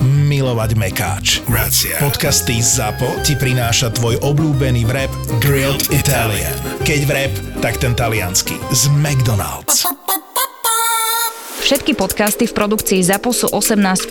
milovať Mekáč. Grazie. Podcasty ZAPO ti prináša tvoj obľúbený vrep Grilled Italian. Keď vrep, tak ten taliansky. Z McDonald's. Všetky podcasty v produkcii ZAPO sú 18+.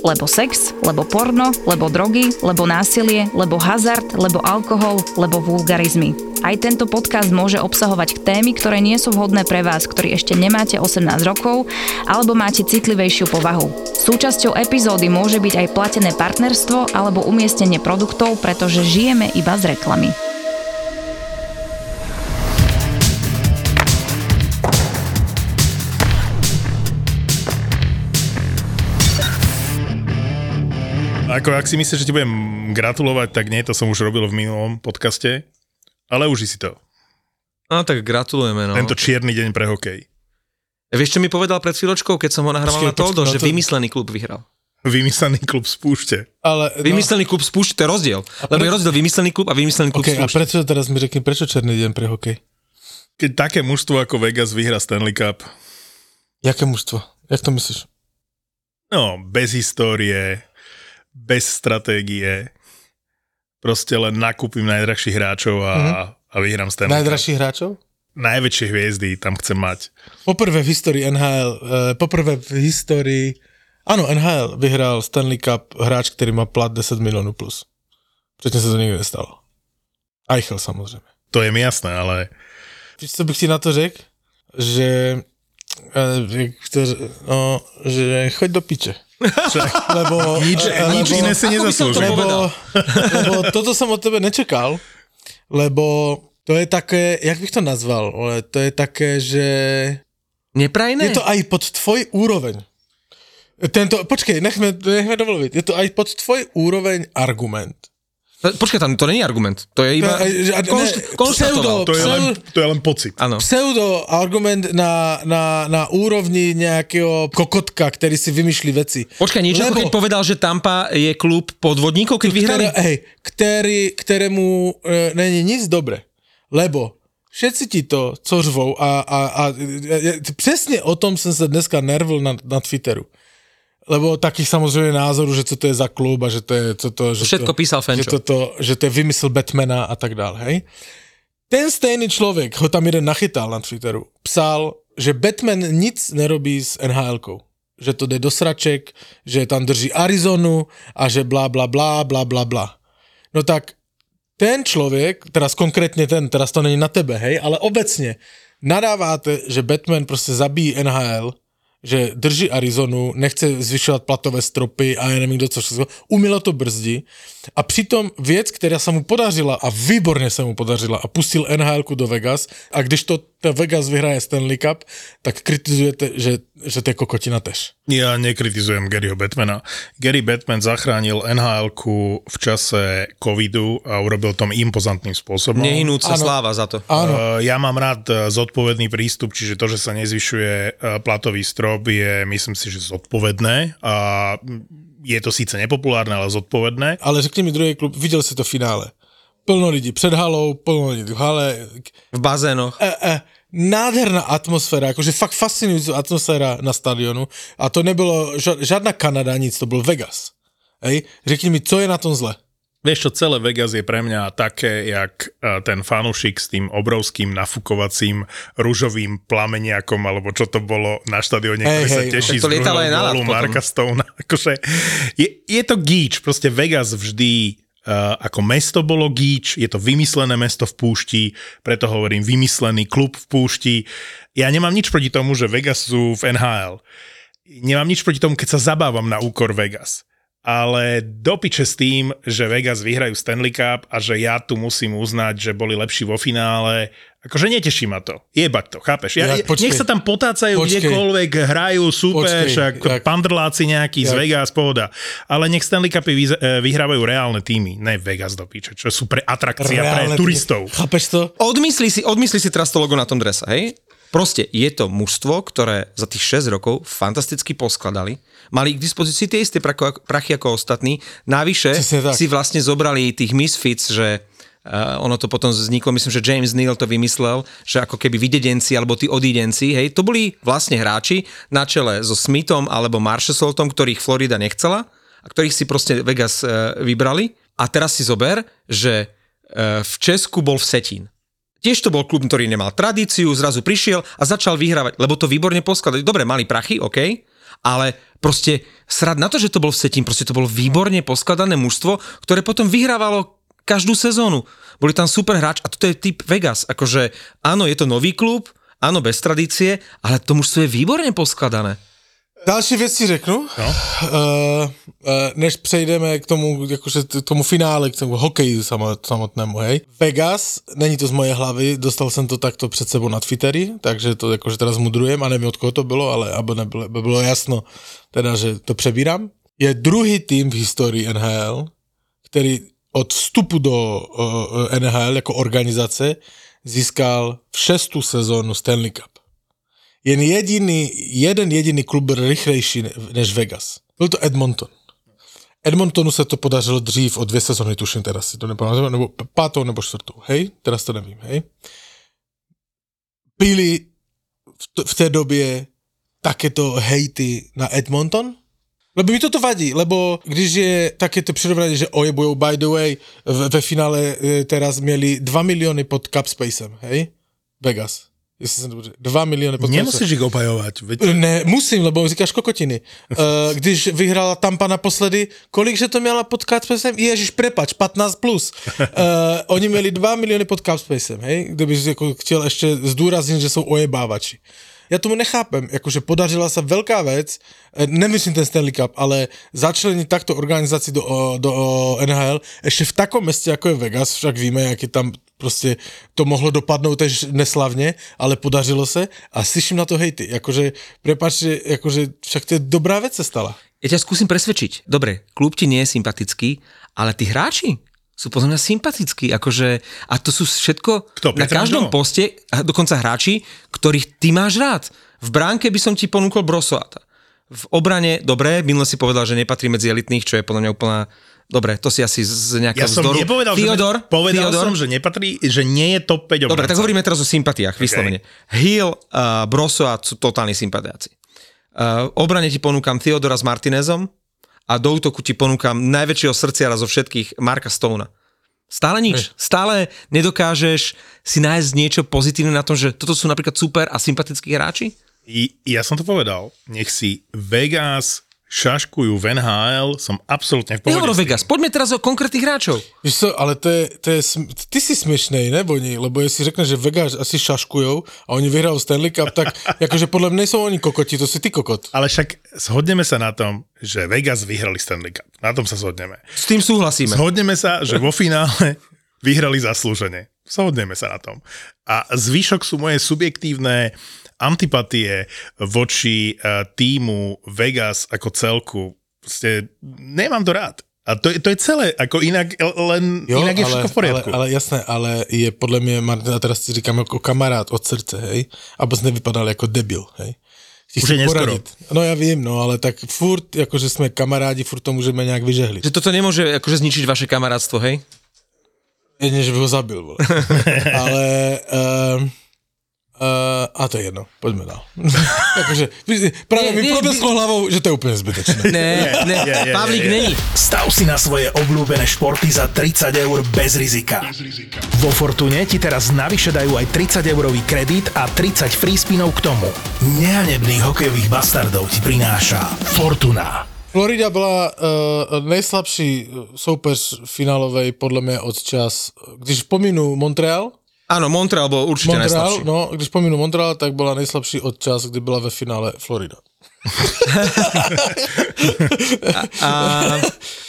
Lebo sex, lebo porno, lebo drogy, lebo násilie, lebo hazard, lebo alkohol, lebo vulgarizmy. Aj tento podcast môže obsahovať témy, ktoré nie sú vhodné pre vás, ktorí ešte nemáte 18 rokov alebo máte citlivejšiu povahu. Súčasťou epizódy môže byť aj platené partnerstvo alebo umiestnenie produktov, pretože žijeme iba z reklamy. Ako ak si myslíš, že ti budem gratulovať, tak nie, to som už robil v minulom podcaste, ale uži si to. No tak gratulujeme, no. Tento čierny deň pre hokej. Vieš, čo mi povedal pred chvíľočkou, keď som ho nahrával Počkej, na Toldo, počkej, že no to- vymyslený klub vyhral. Vymyslený klub z púšte. Ale, no, Vymyslený klub spúšť, to je rozdiel. Lebo je rozdiel vymyslený klub a vymyslený klub okay, a spúšť. prečo teraz mi řekni, prečo černý deň pre hokej? Keď také mužstvo ako Vegas vyhra Stanley Cup, Jaké mužstvo? Jak to myslíš? no, bez histórie, bez stratégie, proste len nakúpim najdrahších hráčov a, mm-hmm. a vyhrám Stanley Cup. Najdražších hráčov? Najväčšie hviezdy tam chcem mať. Poprvé v histórii NHL, uh, poprvé v histórii, áno, NHL vyhral Stanley Cup hráč, ktorý má plat 10 miliónov plus. Predtým sa to nikdy nestalo. Eichel samozrejme. To je mi jasné, ale Víš, co bych si na to řekl? Že, eh, to, no, že choď do piče. Lebo, nič, eh, nič lebo, iné si som to lebo, lebo toto som od tebe nečakal, lebo to je také, jak bych to nazval, ale to je také, že Neprajné? je to aj pod tvoj úroveň. Tento, počkej, nechme, nechme dovoliť. Je to aj pod tvoj úroveň argument. Počkaj, tam to není argument. To je iba... Je- že- ne, konštatoval. To je, len, to je len pocit. Áno. Pseudo argument na, na, na úrovni nejakého kokotka, ktorý si vymýšli veci. Počkaj, niečo ako Lebo- keď povedal, že Tampa je klub podvodníkov, keď vyhrali? Ktoré, hej, ktorý, ktorému e, není nic dobre. Lebo všetci ti to, co řvou a, a, a e, e, přesně o tom jsem se dneska nervil na, na Twitteru. Lebo takých samozřejmě názorů, že co to je za klub a že to je... Co to, že Všetko to, písal že Fenčo. to, to, že to je vymysl Batmana a tak dále, hej? Ten stejný člověk, ho tam jeden nachytal na Twitteru, psal, že Batman nic nerobí s NHL-kou. Že to jde do sraček, že tam drží Arizonu a že bla bla bla bla bla bla. No tak ten člověk, teraz konkrétně ten, teraz to není na tebe, hej, ale obecně nadáváte, že Batman prostě zabíjí NHL, že drží Arizonu, nechce zvyšovat platové stropy a já nevím, kdo co všechno, umělo to brzdí. A přitom věc, která se mu podařila a výborně se mu podařila a pustil nhl do Vegas a když to to Vegas vyhraje Stanley Cup, tak kritizujete, že, že to je kokotina tež. Ja nekritizujem Garyho Batmana. Gary Batman zachránil nhl v čase covidu a urobil tom impozantným spôsobom. Nehinúca Áno. sláva za to. Áno, Uh, ja mám rád uh, zodpovedný prístup, čiže to, že sa nezvyšuje uh, platový strop, je myslím si, že zodpovedné a mm, je to síce nepopulárne, ale zodpovedné. ale řekni mi druhý klub, viděl si to finále. Plno lidí před halou, plno lidí v hale, V bazénoch. e, e, nádherná atmosféra, akože fakt fascinující atmosféra na stadionu a to nebylo ža- žádná Kanada, nic, to byl Vegas. Hej, řekni mi, co je na tom zle? Vieš čo, celé Vegas je pre mňa také, jak uh, ten fanušik s tým obrovským nafukovacím ružovým plameniakom, alebo čo to bolo na štadióne, Hej, ktorý sa hej, no. teší to z na potom. Marka Stone. Akože, je, je to gíč, proste Vegas vždy ako mesto bolo gíč, je to vymyslené mesto v púšti, preto hovorím vymyslený klub v púšti. Ja nemám nič proti tomu, že Vegas sú v NHL. Nemám nič proti tomu, keď sa zabávam na úkor Vegas. Ale dopiče s tým, že Vegas vyhrajú Stanley Cup a že ja tu musím uznať, že boli lepší vo finále. Akože neteší ma to. Jebať to, chápeš? Ja, Ja, počkej. nech sa tam potácajú Počkej. kdekoľvek, hrajú super, Počkej, však pandrláci nejaký z jak- Vegas, pohoda. Ale nech Stanley Cupy vyz- eh, vyhrávajú reálne týmy, ne Vegas do piče, čo sú pre atrakcia Reálne- pre turistov. Chápeš to? Odmyslí si, odmyslí si teraz to logo na tom drese, hej? Proste je to mužstvo, ktoré za tých 6 rokov fantasticky poskladali, mali k dispozícii tie isté prachy ako ostatní, navyše si vlastne zobrali tých misfits, že Uh, ono to potom vzniklo, myslím, že James Neal to vymyslel, že ako keby vydedenci alebo tí odídenci, hej, to boli vlastne hráči na čele so Smithom alebo Marshalsom, ktorých Florida nechcela a ktorých si proste Vegas uh, vybrali. A teraz si zober, že uh, v Česku bol Vsetín. Tiež to bol klub, ktorý nemal tradíciu, zrazu prišiel a začal vyhrávať, lebo to výborne poskladali. Dobre, mali prachy, OK, ale proste srad na to, že to bol Vsetín, proste to bolo výborne poskladané mužstvo, ktoré potom vyhrávalo každú sezónu. Boli tam super hráč a toto je typ Vegas. Akože áno, je to nový klub, áno, bez tradície, ale to mužstvo je výborne poskladané. Další věc si řeknu, no. uh, uh, než přejdeme k tomu, jakože t- tomu finále, k tomu hokeji samot- samotnému, hej. Vegas, není to z mojej hlavy, dostal jsem to takto před sebou na Twitteri, takže to jakože teraz mudrujem a nevím od koho to bylo, ale aby nebylo, by bylo jasno, teda, že to přebírám. Je druhý tým v historii NHL, který od vstupu do uh, NHL jako organizace získal v šestou sezónu Stanley Cup jen jediný, jeden jediný klub byl rychlejší ne- než Vegas. Byl to Edmonton. Edmontonu se to podařilo dřív, o dvě sezony tuším, teraz si to nepamatuju, nebo pátou nebo čtvrtou, hej? Teraz to nevím, hej? Byly v, v té době takéto hejty na Edmonton? Lebo mi toto vadí, lebo když je takéto přirovnání, že ojebujou, by the way, v, ve finále e, teraz měli 2 miliony pod cap spacem, hej? Vegas. Jestli jsem dobře. 2 miliony pod cap spacem. Nemusíš ich opajovať. Veď... Ne, musím, lebo říkáš kokotiny. Uh, když vyhrála Tampa naposledy, kolik že to měla pod Capspacem? Ježiš, prepač, 15 plus. Uh, oni měli 2 miliony pod Capspacem, hej? Kdybych jako chtěl ještě zdůraznit, že jsou ojebávači. Já tomu nechápem, jakože podařila se velká věc, eh, nemyslím ten Stanley Cup, ale začlenit takto organizaci do, do NHL, ještě v takom městě, jako je Vegas, však víme, je tam prostě to mohlo dopadnout tež neslavně, ale podařilo se a slyším na to hejty, jakože, prepáč, že jakože však to je dobrá věc se stala. Ja ťa skúsim presvedčiť. Dobre, klub ti nie je sympatický, ale tí hráči sú podľa mňa sympatickí. Akože, a to sú všetko Kto, na každom Ždó? poste, a dokonca hráči, ktorých ty máš rád. V bránke by som ti ponúkol Brosoata. V obrane, dobre, minule si povedal, že nepatrí medzi elitných, čo je podľa mňa úplná... Dobre, to si asi z nejakého Ja som vzdoru. nepovedal, Theodor, že, povedal Theodor, som, že nepatrí, že nie je top 5 obranca. Dobre, tak hovoríme teraz o sympatiách, vyslovene. Hill, uh, Brosoat sú totálni sympatiáci. Uh, obrane ti ponúkam Theodora s Martinezom a do útoku ti ponúkam najväčšieho srdciara zo všetkých, Marka Stona. Stále nič. Stále nedokážeš si nájsť niečo pozitívne na tom, že toto sú napríklad super a sympatickí hráči? I, ja som to povedal. Nech si Vegas šaškujú v NHL, som absolútne v pohode. Nehovor o s tým. Vegas, poďme teraz o konkrétnych hráčov. Víš co, ale to je, to je, ty si směšnej, nebo oni, lebo jestli řekneš, že Vegas asi šaškujou a oni vyhrajou Stanley Cup, tak jakože podle mne nejsou oni kokoti, to si ty kokot. Ale však zhodneme sa na tom, že Vegas vyhrali Stanley Cup. Na tom sa zhodneme. S tým súhlasíme. Zhodneme sa, že vo finále vyhrali zaslúžene. Zhodneme sa na tom. A zvyšok sú moje subjektívne antipatie voči uh, týmu Vegas ako celku. Proste nemám to rád. A to, je- to je celé, ako inak, len jo, inak je všetko v poriadku. Ale, ale jasné, ale je podle mě, Martin, a teraz si říkám jako kamarád od srdce, hej, abys nevypadal jako debil, hej. Ti Už chci je neskoro. poradit. No já vím, no, ale tak furt, jakože jsme kamarádi, furt to můžeme nějak vyžehlit. Že toto nemôže akože zničiť vaše kamarátstvo, hej? Jedně, že by ho zabil, vole. ale... Um, Uh, a to je jedno, pojďme dál. Nie, práve mi nie, problesklo hlavou, že to je úplne zbytečné. Ne, ne, je, je, Pavlík je, je. není. Stav si na svoje obľúbené športy za 30 eur bez rizika. Vo Fortune ti teraz navyše dajú aj 30 eurový kredit a 30 free spinov k tomu. Nehanebných hokejových bastardov ti prináša Fortuna. Florida byla uh, nejslabší soupeř finálovej podle mě od čas, když pominu Montreal, Áno, Montreal bol určite Montreal, najslabší. no, když pominu Montreal, tak byla nejslabší od čas, kdy byla ve finále Florida. A,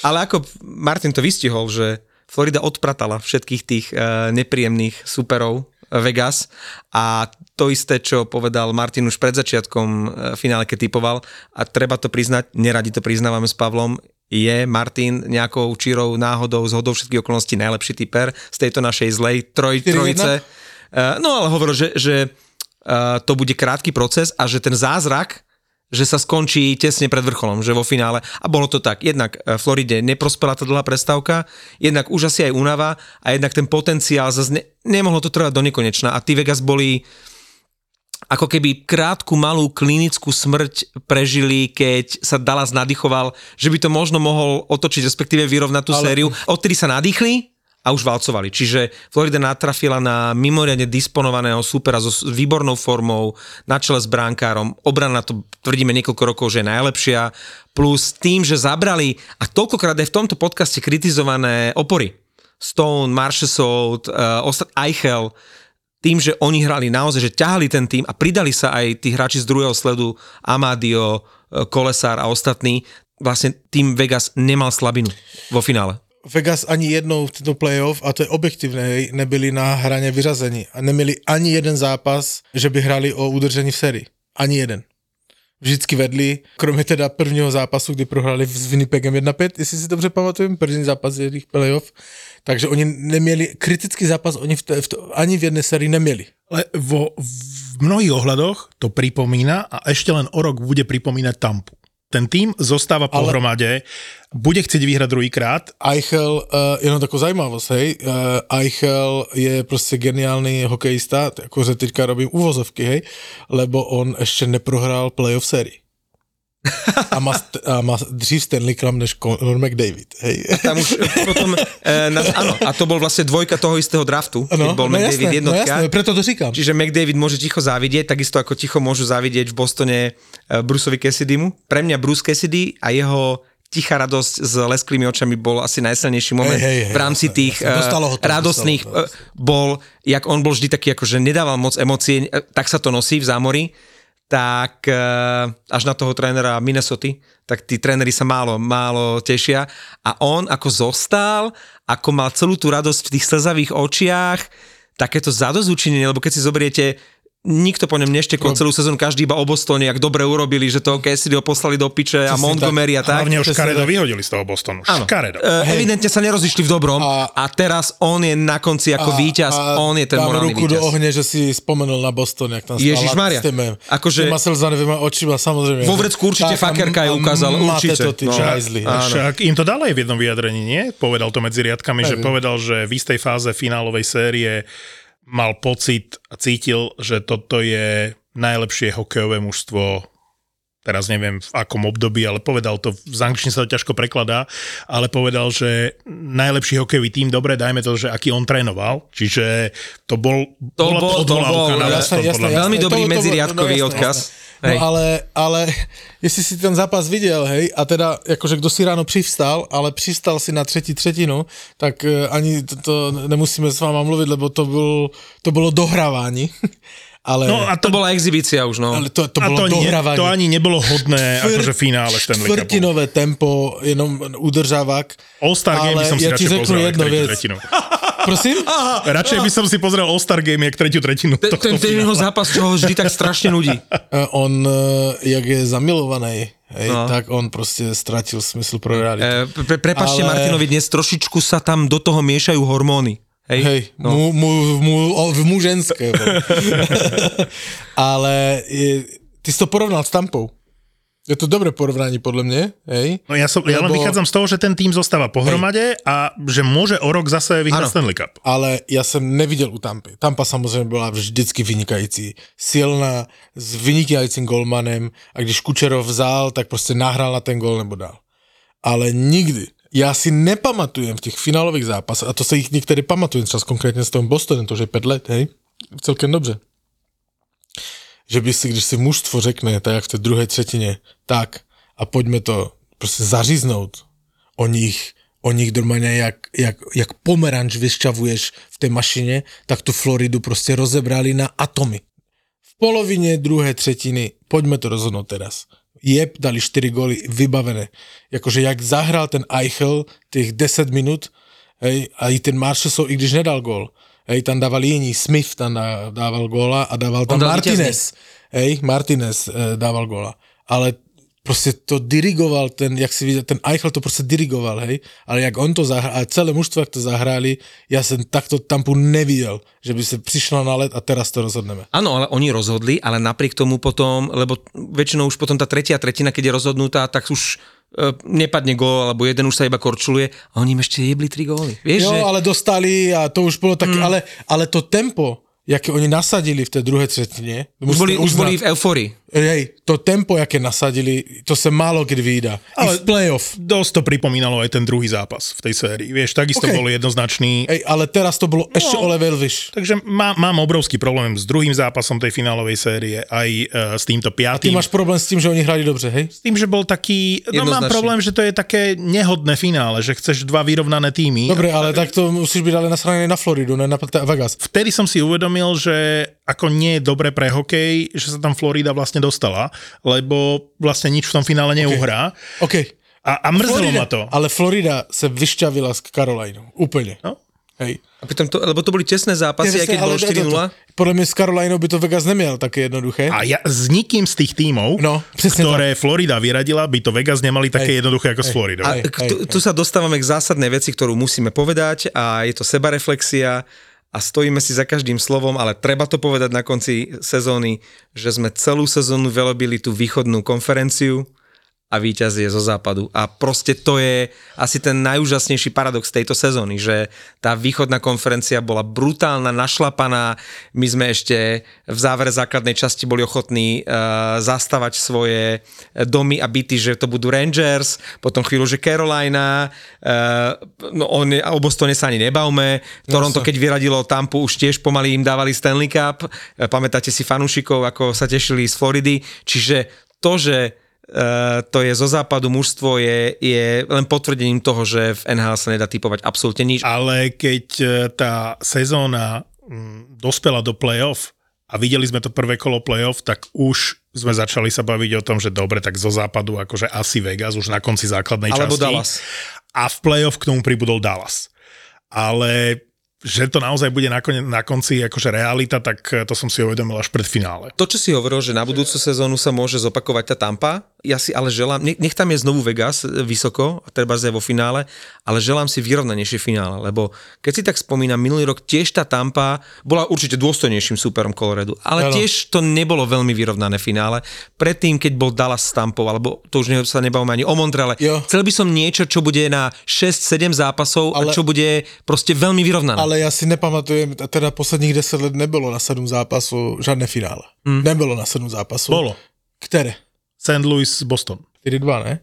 ale ako Martin to vystihol, že Florida odpratala všetkých tých uh, nepríjemných superov eh, Vegas a to isté, čo povedal Martin už pred začiatkom uh, finále, keď typoval a treba to priznať, neradi to priznávame s Pavlom, je Martin nejakou čírou náhodou, zhodou všetkých okolností najlepší typer z tejto našej zlej troj, 4-1? trojice. Uh, no ale hovoril, že, že uh, to bude krátky proces a že ten zázrak že sa skončí tesne pred vrcholom, že vo finále. A bolo to tak. Jednak eh, Floride neprospela tá dlhá prestávka, jednak už asi aj únava a jednak ten potenciál zase nemohlo to trvať do nekonečna. A tí Vegas boli ako keby krátku malú klinickú smrť prežili, keď sa Dallas nadýchoval, že by to možno mohol otočiť, respektíve vyrovnať tú Ale- sériu. Odtedy sa nadýchli a už valcovali. Čiže Florida natrafila na mimoriadne disponovaného supera so výbornou formou, na čele s bránkárom. Obrana to tvrdíme niekoľko rokov, že je najlepšia. Plus tým, že zabrali, a toľkokrát aj v tomto podcaste kritizované opory. Stone, Marchessault, uh, Ostat Eichel, tým, že oni hrali naozaj, že ťahali ten tým a pridali sa aj tí hráči z druhého sledu, Amadio, eh, Kolesár a ostatní, vlastne tým Vegas nemal slabinu vo finále. Vegas ani jednou v tomto playoff, a to je objektivné, nebyli na hraně vyřazení a neměli ani jeden zápas, že by hrali o udržení v sérii. Ani jeden. Vždycky vedli, kromě teda prvního zápasu, kdy prohrali s Winnipegem 1-5, jestli si dobře pamatuju, první zápas jejich playoff. Takže oni neměli, kritický zápas oni v v ani v jedné sérii neměli. Ale vo, v mnohých ohľadoch to pripomína a ešte len o rok bude pripomínať Tampu. Ten tým zostáva pohromade, bude chcieť vyhrať druhýkrát, Eichel, uh, jenom takovou zajímavost, hej, uh, Eichel je prostě geniální hokejista, jakože teďka robím uvozovky, hej, lebo on ještě neprohrál playoff sérii. A má, st- a má dřív Stanley Cup než Conor McDavid, hej. Tam už potom, e, na, áno, a to bol vlastne dvojka toho istého draftu, keď No, bol no McDavid jasné, no jednotka. jasné, preto to říkám. Čiže McDavid môže ticho závidieť, takisto ako ticho môžu závidieť v Bostone e, Bruceovi Cassidymu. Pre mňa Bruce Cassidy a jeho tichá radosť s lesklými očami bol asi najsilnejší moment Hej, hej, hej, v rámci jasné, tých jasné. To, eh, radostných to, eh, bol, jak on bol vždy taký, ako že nedával moc emócií, eh, tak sa to nosí v zámori, tak eh, až na toho trénera Minnesota, tak tí tréneri sa málo, málo tešia. A on ako zostal, ako mal celú tú radosť v tých slzavých očiach, takéto zadozúčinenie, lebo keď si zoberiete nikto po ňom neštekol celú sezónu, každý iba o Bostone, jak dobre urobili, že toho Cassidy ho poslali do piče a Montgomery a a tak. hlavne už škaredo tak. vyhodili z toho Bostonu. Áno. Škaredo. E, evidentne sa nerozišli v dobrom a, A- a teraz on je na konci ako víťaz, on je ten dám morálny ruku do víťaz. ohně, že si vzpomenul na Boston, jak tam stál Ježišmaria. s tým, Akože- těma slzanevýma očima, samozrejme. Vo vrecku určite Tak, a- fakerka je a ukázal, určite. to, No. A však im to dalo aj v jednom vyjadrení, nie? Povedal to medzi riadkami, že povedal, že v istej fáze finálovej série mal pocit a cítil, že toto je najlepšie hokejové mužstvo teraz neviem v akom období, ale povedal to, z angličtiny sa to ťažko prekladá, ale povedal, že najlepší hokejový tým, dobre, dajme to, že aký on trénoval, čiže to bol, To bola bol- to to bol, na jasné, jasné, podľa mňa. Veľmi jasné. dobrý To- to- medziriadkový jasné, odkaz. jasné. Hej. No ale, ale jestli si ten zápas viděl, hej, a teda jakože kdo si ráno přivstal, ale přistal si na třetí třetinu, tak eh, ani to, to nemusíme s váma mluvit, lebo to, byl, to bylo dohrávání. ale, No a To to, bola exhibícia už, no. ale to, to a bylo to, ne, dohrávání. to ani nebolo hodné Čtvrt- akože finále Stanley Cupu. Tempo, jenom udržávák. All-Star Game by som si ja ti radšej řeknu jednu vec. Prosím? Radšej by som si pozrel All-Star Game, jak tretiu tretinu. Ten, tohto ten, ten jeho zápas, čo ho vždy tak strašne nudí. Eh, On, eh, jak je zamilovaný, hej, No. tak on prostě ztratil smysl pro realitu. E, pre, prepačte Ale- Martinovi, dnes trošičku sa tam do toho miešajú hormóny. Hej? Hej, no. mu, mu, mu, o, v mu ženské. Ale je, ty si to porovnal s Tampou. Je to dobré porovnání podle mě, hej? No ja, som, ja len Lebo- vychádzam z toho, že ten tým zostáva pohromade a že môže o rok zase vyhrať Áno. Stanley Cup. Ale já jsem neviděl u Tampy. Tampa samozřejmě byla vždycky vynikající. Silná, s vynikajícím golmanem a když Kučerov vzal, tak prostě nahrál na ten gol nebo dál. Ale nikdy. Já si nepamatujem v těch finálových zápasech, a to se jich některý pamatujem, třeba konkrétně s tom Bostonem, to už je pět let, hej? Celkem dobře. Že by si, když si mužstvo řekne, tak jak v té druhé třetině, tak a pojďme to prostě zaříznout, o nich oni ich normálne jak, jak, jak pomeranč vyšťavuješ v tej mašine, tak tu Floridu proste rozebrali na atomy. V polovine druhé tretiny, poďme to rozhodnúť teraz. Jeb, dali 4 góly, vybavené. Jakože jak zahral ten Eichel tých 10 minút, hej, a i ten Marshall, i když nedal gól, hej, tam dával jiní, Smith tam dá- dával góla a dával tam Martinez. Hej, Martinez e, dával góla. Ale proste to dirigoval ten, jak si videl, ten Eichel to proste dirigoval, hej, ale jak on to zahral, a celé mužstvo, to zahráli, ja som takto tampu nevidel, že by sa prišla na let a teraz to rozhodneme. Áno, ale oni rozhodli, ale napriek tomu potom, lebo väčšinou už potom tá tretia tretina, keď je rozhodnutá, tak už nepadne gól, alebo jeden už sa iba korčuluje a oni im ešte jebli tri góly. Vieš, Jo, že... ale dostali a to už bolo také, mm. ale, ale to tempo, jaké oni nasadili v tej druhej tretine, už boli, už boli v eufórii. Hej, to tempo, jaké nasadili, to sa málo kedy vyjda. Ale I v playoff. Dosť to pripomínalo aj ten druhý zápas v tej sérii. Vieš, takisto OK. okay. bol jednoznačný. Hej, ale teraz to bolo ešte o level vyš. Takže má, mám obrovský problém s druhým zápasom tej finálovej série, aj uh, s týmto Ty piatým. máš problém s tým, že oni hrali dobře, hej? S tým, že bol taký... No mám problém, že to je také nehodné finále, že chceš dva vyrovnané týmy. Dobre, ale tak to musíš byť ale nasraný na Floridu, ne na Vegas. Vtedy som si uvedomil, že ako nie je dobre pre hokej, že sa tam Florida vlastne dostala, lebo vlastne nič v tom finále neuhrá. OK. A, a mrzelo Florida, ma to. Ale Florida sa vyšťavila s Carolinou. Úplne. No. Hej. A pritom to, lebo to boli tesné zápasy, aj keď bolo 4-0. Podľa mňa s Carolinou by to Vegas nemiel také jednoduché. A ja s nikým z tých tímov, No, ktoré Florida vyradila, by to Vegas nemali také Hej. jednoduché ako s Floridou. Hej. K- Tu, tu sa dostávame k zásadnej veci, ktorú musíme povedať a je to sebareflexia a stojíme si za každým slovom, ale treba to povedať na konci sezóny, že sme celú sezónu velobili tú východnú konferenciu a víťaz je zo západu. A proste to je asi ten najúžasnejší paradox tejto sezóny, že tá východná konferencia bola brutálna, našlapaná. My sme ešte v závere základnej časti boli ochotní uh, zastavať svoje domy a byty, že to budú Rangers, potom chvíľu, že Carolina, uh, no on, o Bostone sa ani nebavme, Toronto, keď vyradilo Tampu, už tiež pomaly im dávali Stanley Cup, Eh, pamätáte si fanúšikov, ako sa tešili z Floridy, čiže to, že to je zo západu mužstvo, je, je len potvrdením toho, že v NHL sa nedá typovať absolútne nič. Ale keď e, tá sezóna mm, dospela do playoff a videli sme to prvé kolo playoff, tak už sme začali sa baviť o tom, že dobre, tak zo západu akože asi Vegas už na konci základnej Alebo časti. Dallas. A v playoff k tomu pribudol Dallas. Ale že to naozaj bude nakon- na konci akože realita, tak e, to som si uvedomil až pred finále. To, čo si hovoril, že na budúcu sezónu sa môže zopakovať tá Tampa, ja si ale želám, nech, tam je znovu Vegas e, vysoko, treba aj vo finále, ale želám si vyrovnanejšie finále, lebo keď si tak spomínam, minulý rok tiež tá Tampa bola určite dôstojnejším súperom Coloradu, ale Áno. tiež to nebolo veľmi vyrovnané finále. Predtým, keď bol Dallas s Tampou, alebo to už sa nebavíme ani o Montreale, Jo. chcel by som niečo, čo bude na 6-7 zápasov Ale- a čo bude proste veľmi vyrovnané. Ale ja si nepamatujem, teda posledních 10 let nebylo na 7 zápasů žádné finále. Mm. Nebylo na 7 zápasů. Bolo. Které? St. Louis, Boston. 4-2, ne?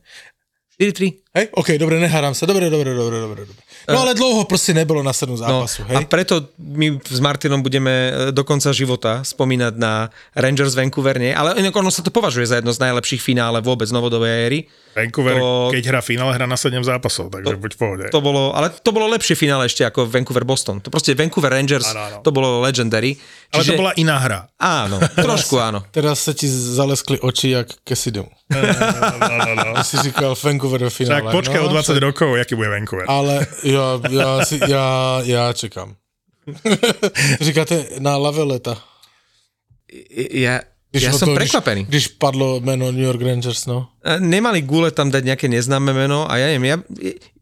4-3. Hej, OK, dobre, nehrám sa. Dobre, dobre, dobre, dobre. dobre. No ale dlouho proste nebolo na 7 No, zápasu, a hej? preto my s Martinom budeme e, do konca života spomínať na Rangers Vancouver, nie? Ale ono sa to považuje za jedno z najlepších finále vôbec novodobej éry. Vancouver, To- keď hrá finále, hrá na 7 zápasov, takže buď v pohode. To bolo, ale to bolo lepšie finále ešte ako Vancouver Boston. To proste Vancouver Rangers, Áno, áno. to bolo legendary. Ale to bola iná hra. Áno, trošku áno. Teraz sa ti zaleskli oči jak Cassidy. No, no, no. si říkal Vancouver ve finále. Tak počkaj o no, 20 rokov, aký bude Vancouver. Ale ja, ja, si, ja, ja čekám. Říkáte na Laveleta. Ja, ja ho som to- prekvapený. Když, když padlo meno New York Rangers, no. A Nemali gule tam dať nejaké neznáme meno a ja neviem, ja,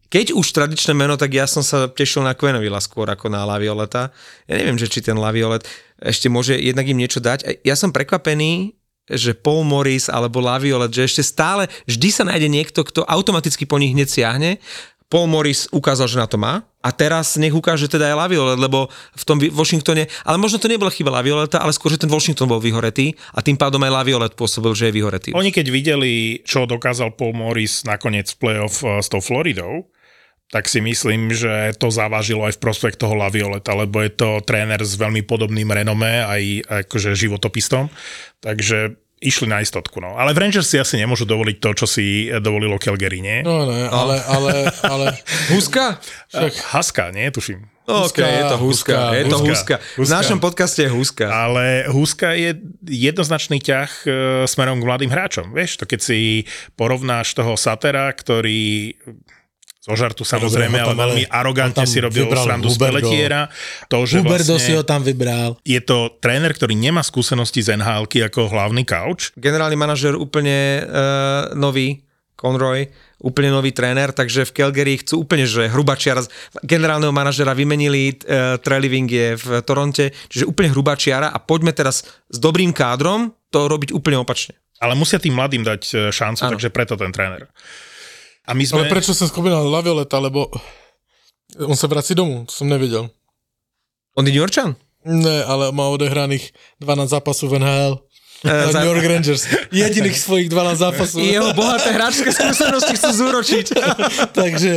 keď už tradičné meno, tak ja som sa tešil na Quenvilla skôr ako na Lavioleta. Ja neviem, že či ten Laviolet ešte môže jednak im niečo dať. A Ja som prekvapený, že Paul Morris alebo Laviolet, že ešte stále vždy sa nájde niekto, kto automaticky po nich hneď siahne. Paul Morris ukázal, že na to má a teraz nech ukáže teda aj Laviolet, lebo v tom Washingtone, ale možno to nebola chyba Lavioleta, ale skôr, že ten Washington bol vyhoretý a tým pádom aj Laviolet pôsobil, že je vyhoretý. Oni keď videli, čo dokázal Paul Morris nakoniec v playoff eh, s tou Floridou, tak si myslím, že to zavážilo aj v prospech toho Lavioleta, lebo je to tréner s veľmi podobným renomé, aj akože životopistom. Takže išli na istotku. No. Ale v Rangers si asi nemôžu dovoliť to, čo si dovolilo Calgary, nie? No ne, ale, ale, ale... Huska? Však... Haska, nie? Tuším. OK, je to Huska, Huska, je to Huska, Huska. V Huska. našom podcaste je Huska. Ale Huska je jednoznačný ťah e, smerom k mladým hráčom. Vieš, to keď si porovnáš toho Satera, ktorý zo žartu samozrejme, ale veľmi arogantne si robil srandu z Huberdo. Pelletiera. To, že Huberdo si vlastne ho tam vybral. je to tréner, ktorý nemá skúsenosti z nhl ako hlavný kauč. Generálny manažer úplne uh, nový, Conroy, úplne nový tréner, takže v Calgary chcú úplne, že hrubačiara, generálneho manažera vymenili, uh, Treliving je v Toronte, čiže úplne hrubačiara a poďme teraz s dobrým kádrom to robiť úplne opačne. Ale musia tým mladým dať e, šancu, Áno. takže preto ten tréner. A my sme... Ale prečo som spomínal Lavioleta, lebo on sa vrací domů, to som nevedel. On je New Yorkčan? Ne, ale má odehraných 12 zápasov v NHL. Uh, za- New York Rangers. Jediných svojich 12 zápasov. Jeho bohaté hráčské skúsenosti chcú zúročiť. Takže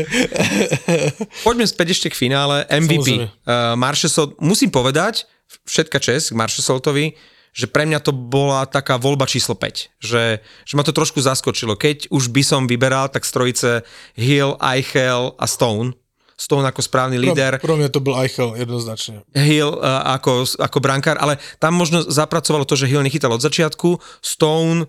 Poďme späť ešte k finále. MVP. Samozrejme. Uh, Marchesol, musím povedať, všetka čest k Marchesoltovi, že pre mňa to bola taká voľba číslo 5. Že, že ma to trošku zaskočilo. Keď už by som vyberal, tak strojice Hill, Eichel a Stone. Stone ako správny líder. pro, pro mňa to bol Eichel jednoznačne. Hill uh, ako, ako brankár, ale tam možno zapracovalo to, že Hill nechytal od začiatku, Stone,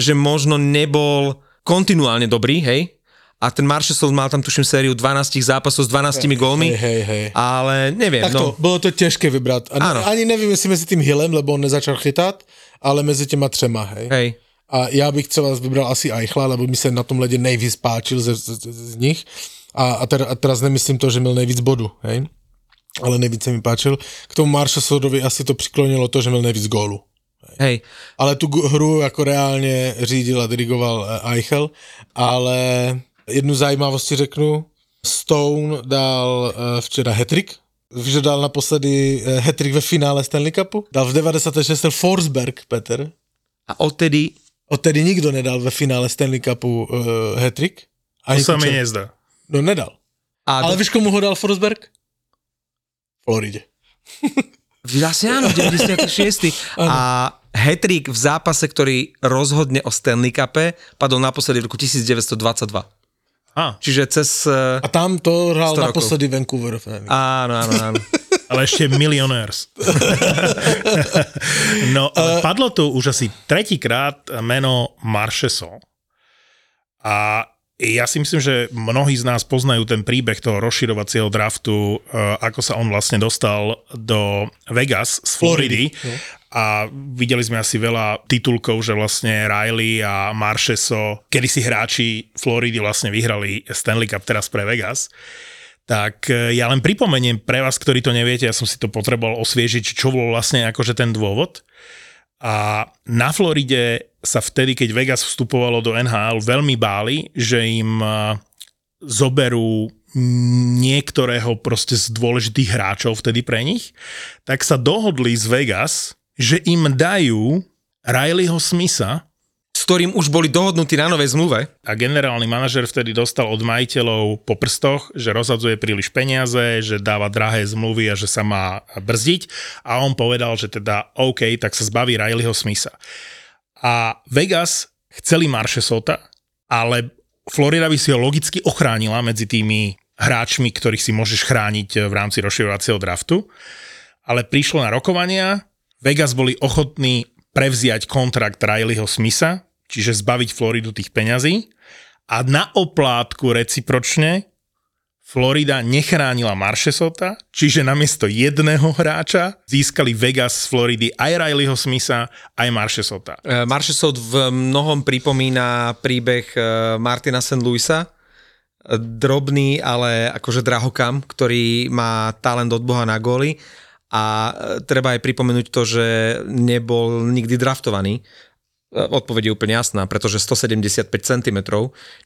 že možno nebol kontinuálne dobrý, hej, a ten Marshall mal tam tuším sériu 12 zápasov s 12 gólmi, Hej, hej, hej. ale neviem, Takto, no, bolo to ťažké vybrať. Áno. A, ani neviem, jestli mezi tým Hillem, lebo on nezačal chytat, ale mezi těma třema, hej. hej, A já bych třeba vybral asi Eichla, lebo mi se na tom ledě nejvíc páčil z, z, z nich. A, a, ter, a teraz nemyslím to, že měl nejvíc bodu, hej? Ale nejvíc se mi páčil. K tomu Marshallovi asi to přiklonilo to, že měl nejvíc gólu. hej. Ale tu hru jako reálně řídil a dirigoval eh, Eichel, ale jednu zajímavost si řeknu. Stone dal eh, včera hetrik, Víš, že dal naposledy eh, hetrik ve finále Stanley Cupu? Dal v 96. Forsberg, Peter. A odtedy, Odtedy nikdo nedal ve finále Stanley Cupu uh, hetrik. To sa mi nezdá. No nedal. a Ale do, víš, komu ho dal Forsberg? Floride. vlastne áno, 96. a hetrik v zápase, ktorý rozhodne o Stanley Cupe, padol naposledy v roku 1922. Á, Čiže cez... eh, A tam to hral 100 rokov. naposledy Vancouver. Áno, áno, áno. ale ešte milioners. no, ale padlo tu už asi tretíkrát meno Marchesson. A ja si myslím, že mnohí z nás poznajú ten príbeh toho rozširovacieho draftu, eh, ako sa on vlastne dostal do Vegas z Floridy. A videli sme asi veľa titulkov, že vlastne Riley a Marcheso, kedy si hráči Floridy vlastne vyhrali Stanley Cup teraz pre Vegas. Tak e, ja len pripomeniem pre vás, ktorí to neviete, ja som si to potreboval osviežiť, čo bol vlastne akože ten dôvod. A na Floride sa vtedy, keď Vegas vstupovalo do NHL, veľmi báli, že im e, zoberú niektorého proste z dôležitých hráčov vtedy pre nich, tak sa dohodli z Vegas, že im dajú Rileyho Smitha, ktorým už boli dohodnutí na novej zmluve. a generálny manažer vtedy dostal od majiteľov po prstoch, že rozhadzuje príliš peniaze, že dáva drahé zmluvy a že sa má brzdiť a on povedal, že teda OK, tak sa zbaví Rileyho Smitha. A Vegas chceli Marchesota, ale Florida by si ho logicky ochránila medzi tými hráčmi, ktorých si môžeš chrániť v rámci rozširovacieho draftu. Ale prišlo na rokovania, Vegas boli ochotní prevziať kontrakt Rileyho Smitha, čiže zbaviť Floridu tých peňazí a na oplátku recipročne Florida nechránila Marchesota, čiže namiesto jedného hráča získali Vegas z Floridy aj Rileyho Smitha, aj. Uh, Marchesot v mnohom pripomína príbeh uh, Martina St. Louisa, drobný, ale akože drahokam, ktorý má talent od Boha na góly a e, treba aj pripomenúť to, že nebol nikdy draftovaný. E, Odpoveď je úplne jasná, pretože 175 cm,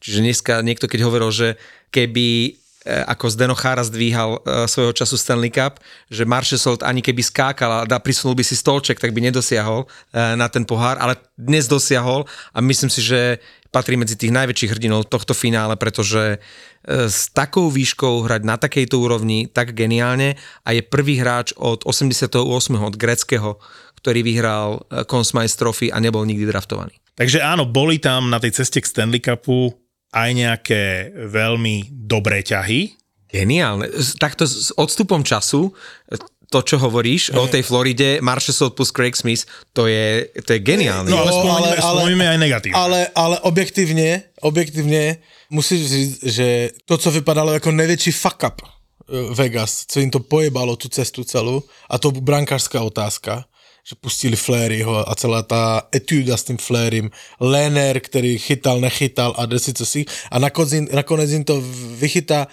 čiže dneska niekto keď hovoril, že keby e, ako Zdeno Chára zdvíhal e, svojho času Stanley Cup, že Marchesolt ani keby skákal a prisunul by si stolček, tak by nedosiahol na ten pohár, ale dnes dosiahol a myslím si, že patrí medzi tých najväčších hrdinov tohto finále, pretože s takou výškou hrať na takejto úrovni tak geniálne a je prvý hráč od 88. od greckého, ktorý vyhral Conn Smythe Trophy a nebol nikdy draftovaný. Takže áno, boli tam na tej ceste k Stanley Cupu aj nejaké veľmi dobré ťahy. Geniálne. Takto s odstupom času eh, to, čo hovoríš o tej Floride, Marshall plus Craig Smith, to je, to je geniálne. No ale Jo, spomeňme, ale- spomeňme aj negatívne. Ale, ale objektivně, objektivně musíš říct, že to, co vypadalo jako největší fuck up eh, Vegas, co jim to pojebalo tu cestu celou, a to brankářská otázka, že pustili Flaryho a celá ta etuda s tím Flérym, Lener, který chytal, nechytal a desi co si, a nakonec, nakonec jim to vychytá,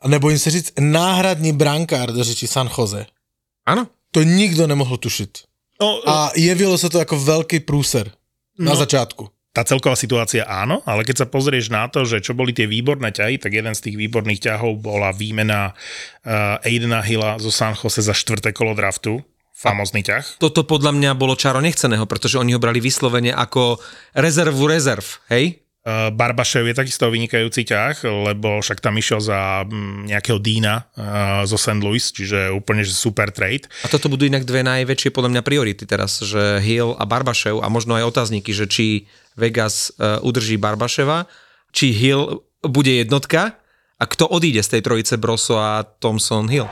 a nebojím se říct, náhradní brankár do řeči San Jose. Áno. To nikdo nemohl tušit. No, A jevilo se to jako velký průser na No. začátku. tá celková situácia áno, ale keď sa pozrieš na to, že čo boli tie výborné ťahy, tak jeden z tých výborných ťahov bola výmena uh, Aidena Hilla zo San Jose za štvrté kolo draftu. Famozný ťah. Toto podľa mňa bolo čaro nechceného, pretože oni ho brali vyslovene ako rezervu rezerv, hej? Uh, Barbašev je takisto vynikajúci ťah, lebo však tam išiel za mm, nejakého Dína uh, zo St. Louis, čiže úplne že super trade. A toto budú inak dve najväčšie podľa mňa priority teraz, že Hill a Barbašev a možno aj otázniky, že či Vegas uh, udrží Barbaševa, či Hill bude jednotka a kto odíde z tej trojice Broso a Thompson Hill.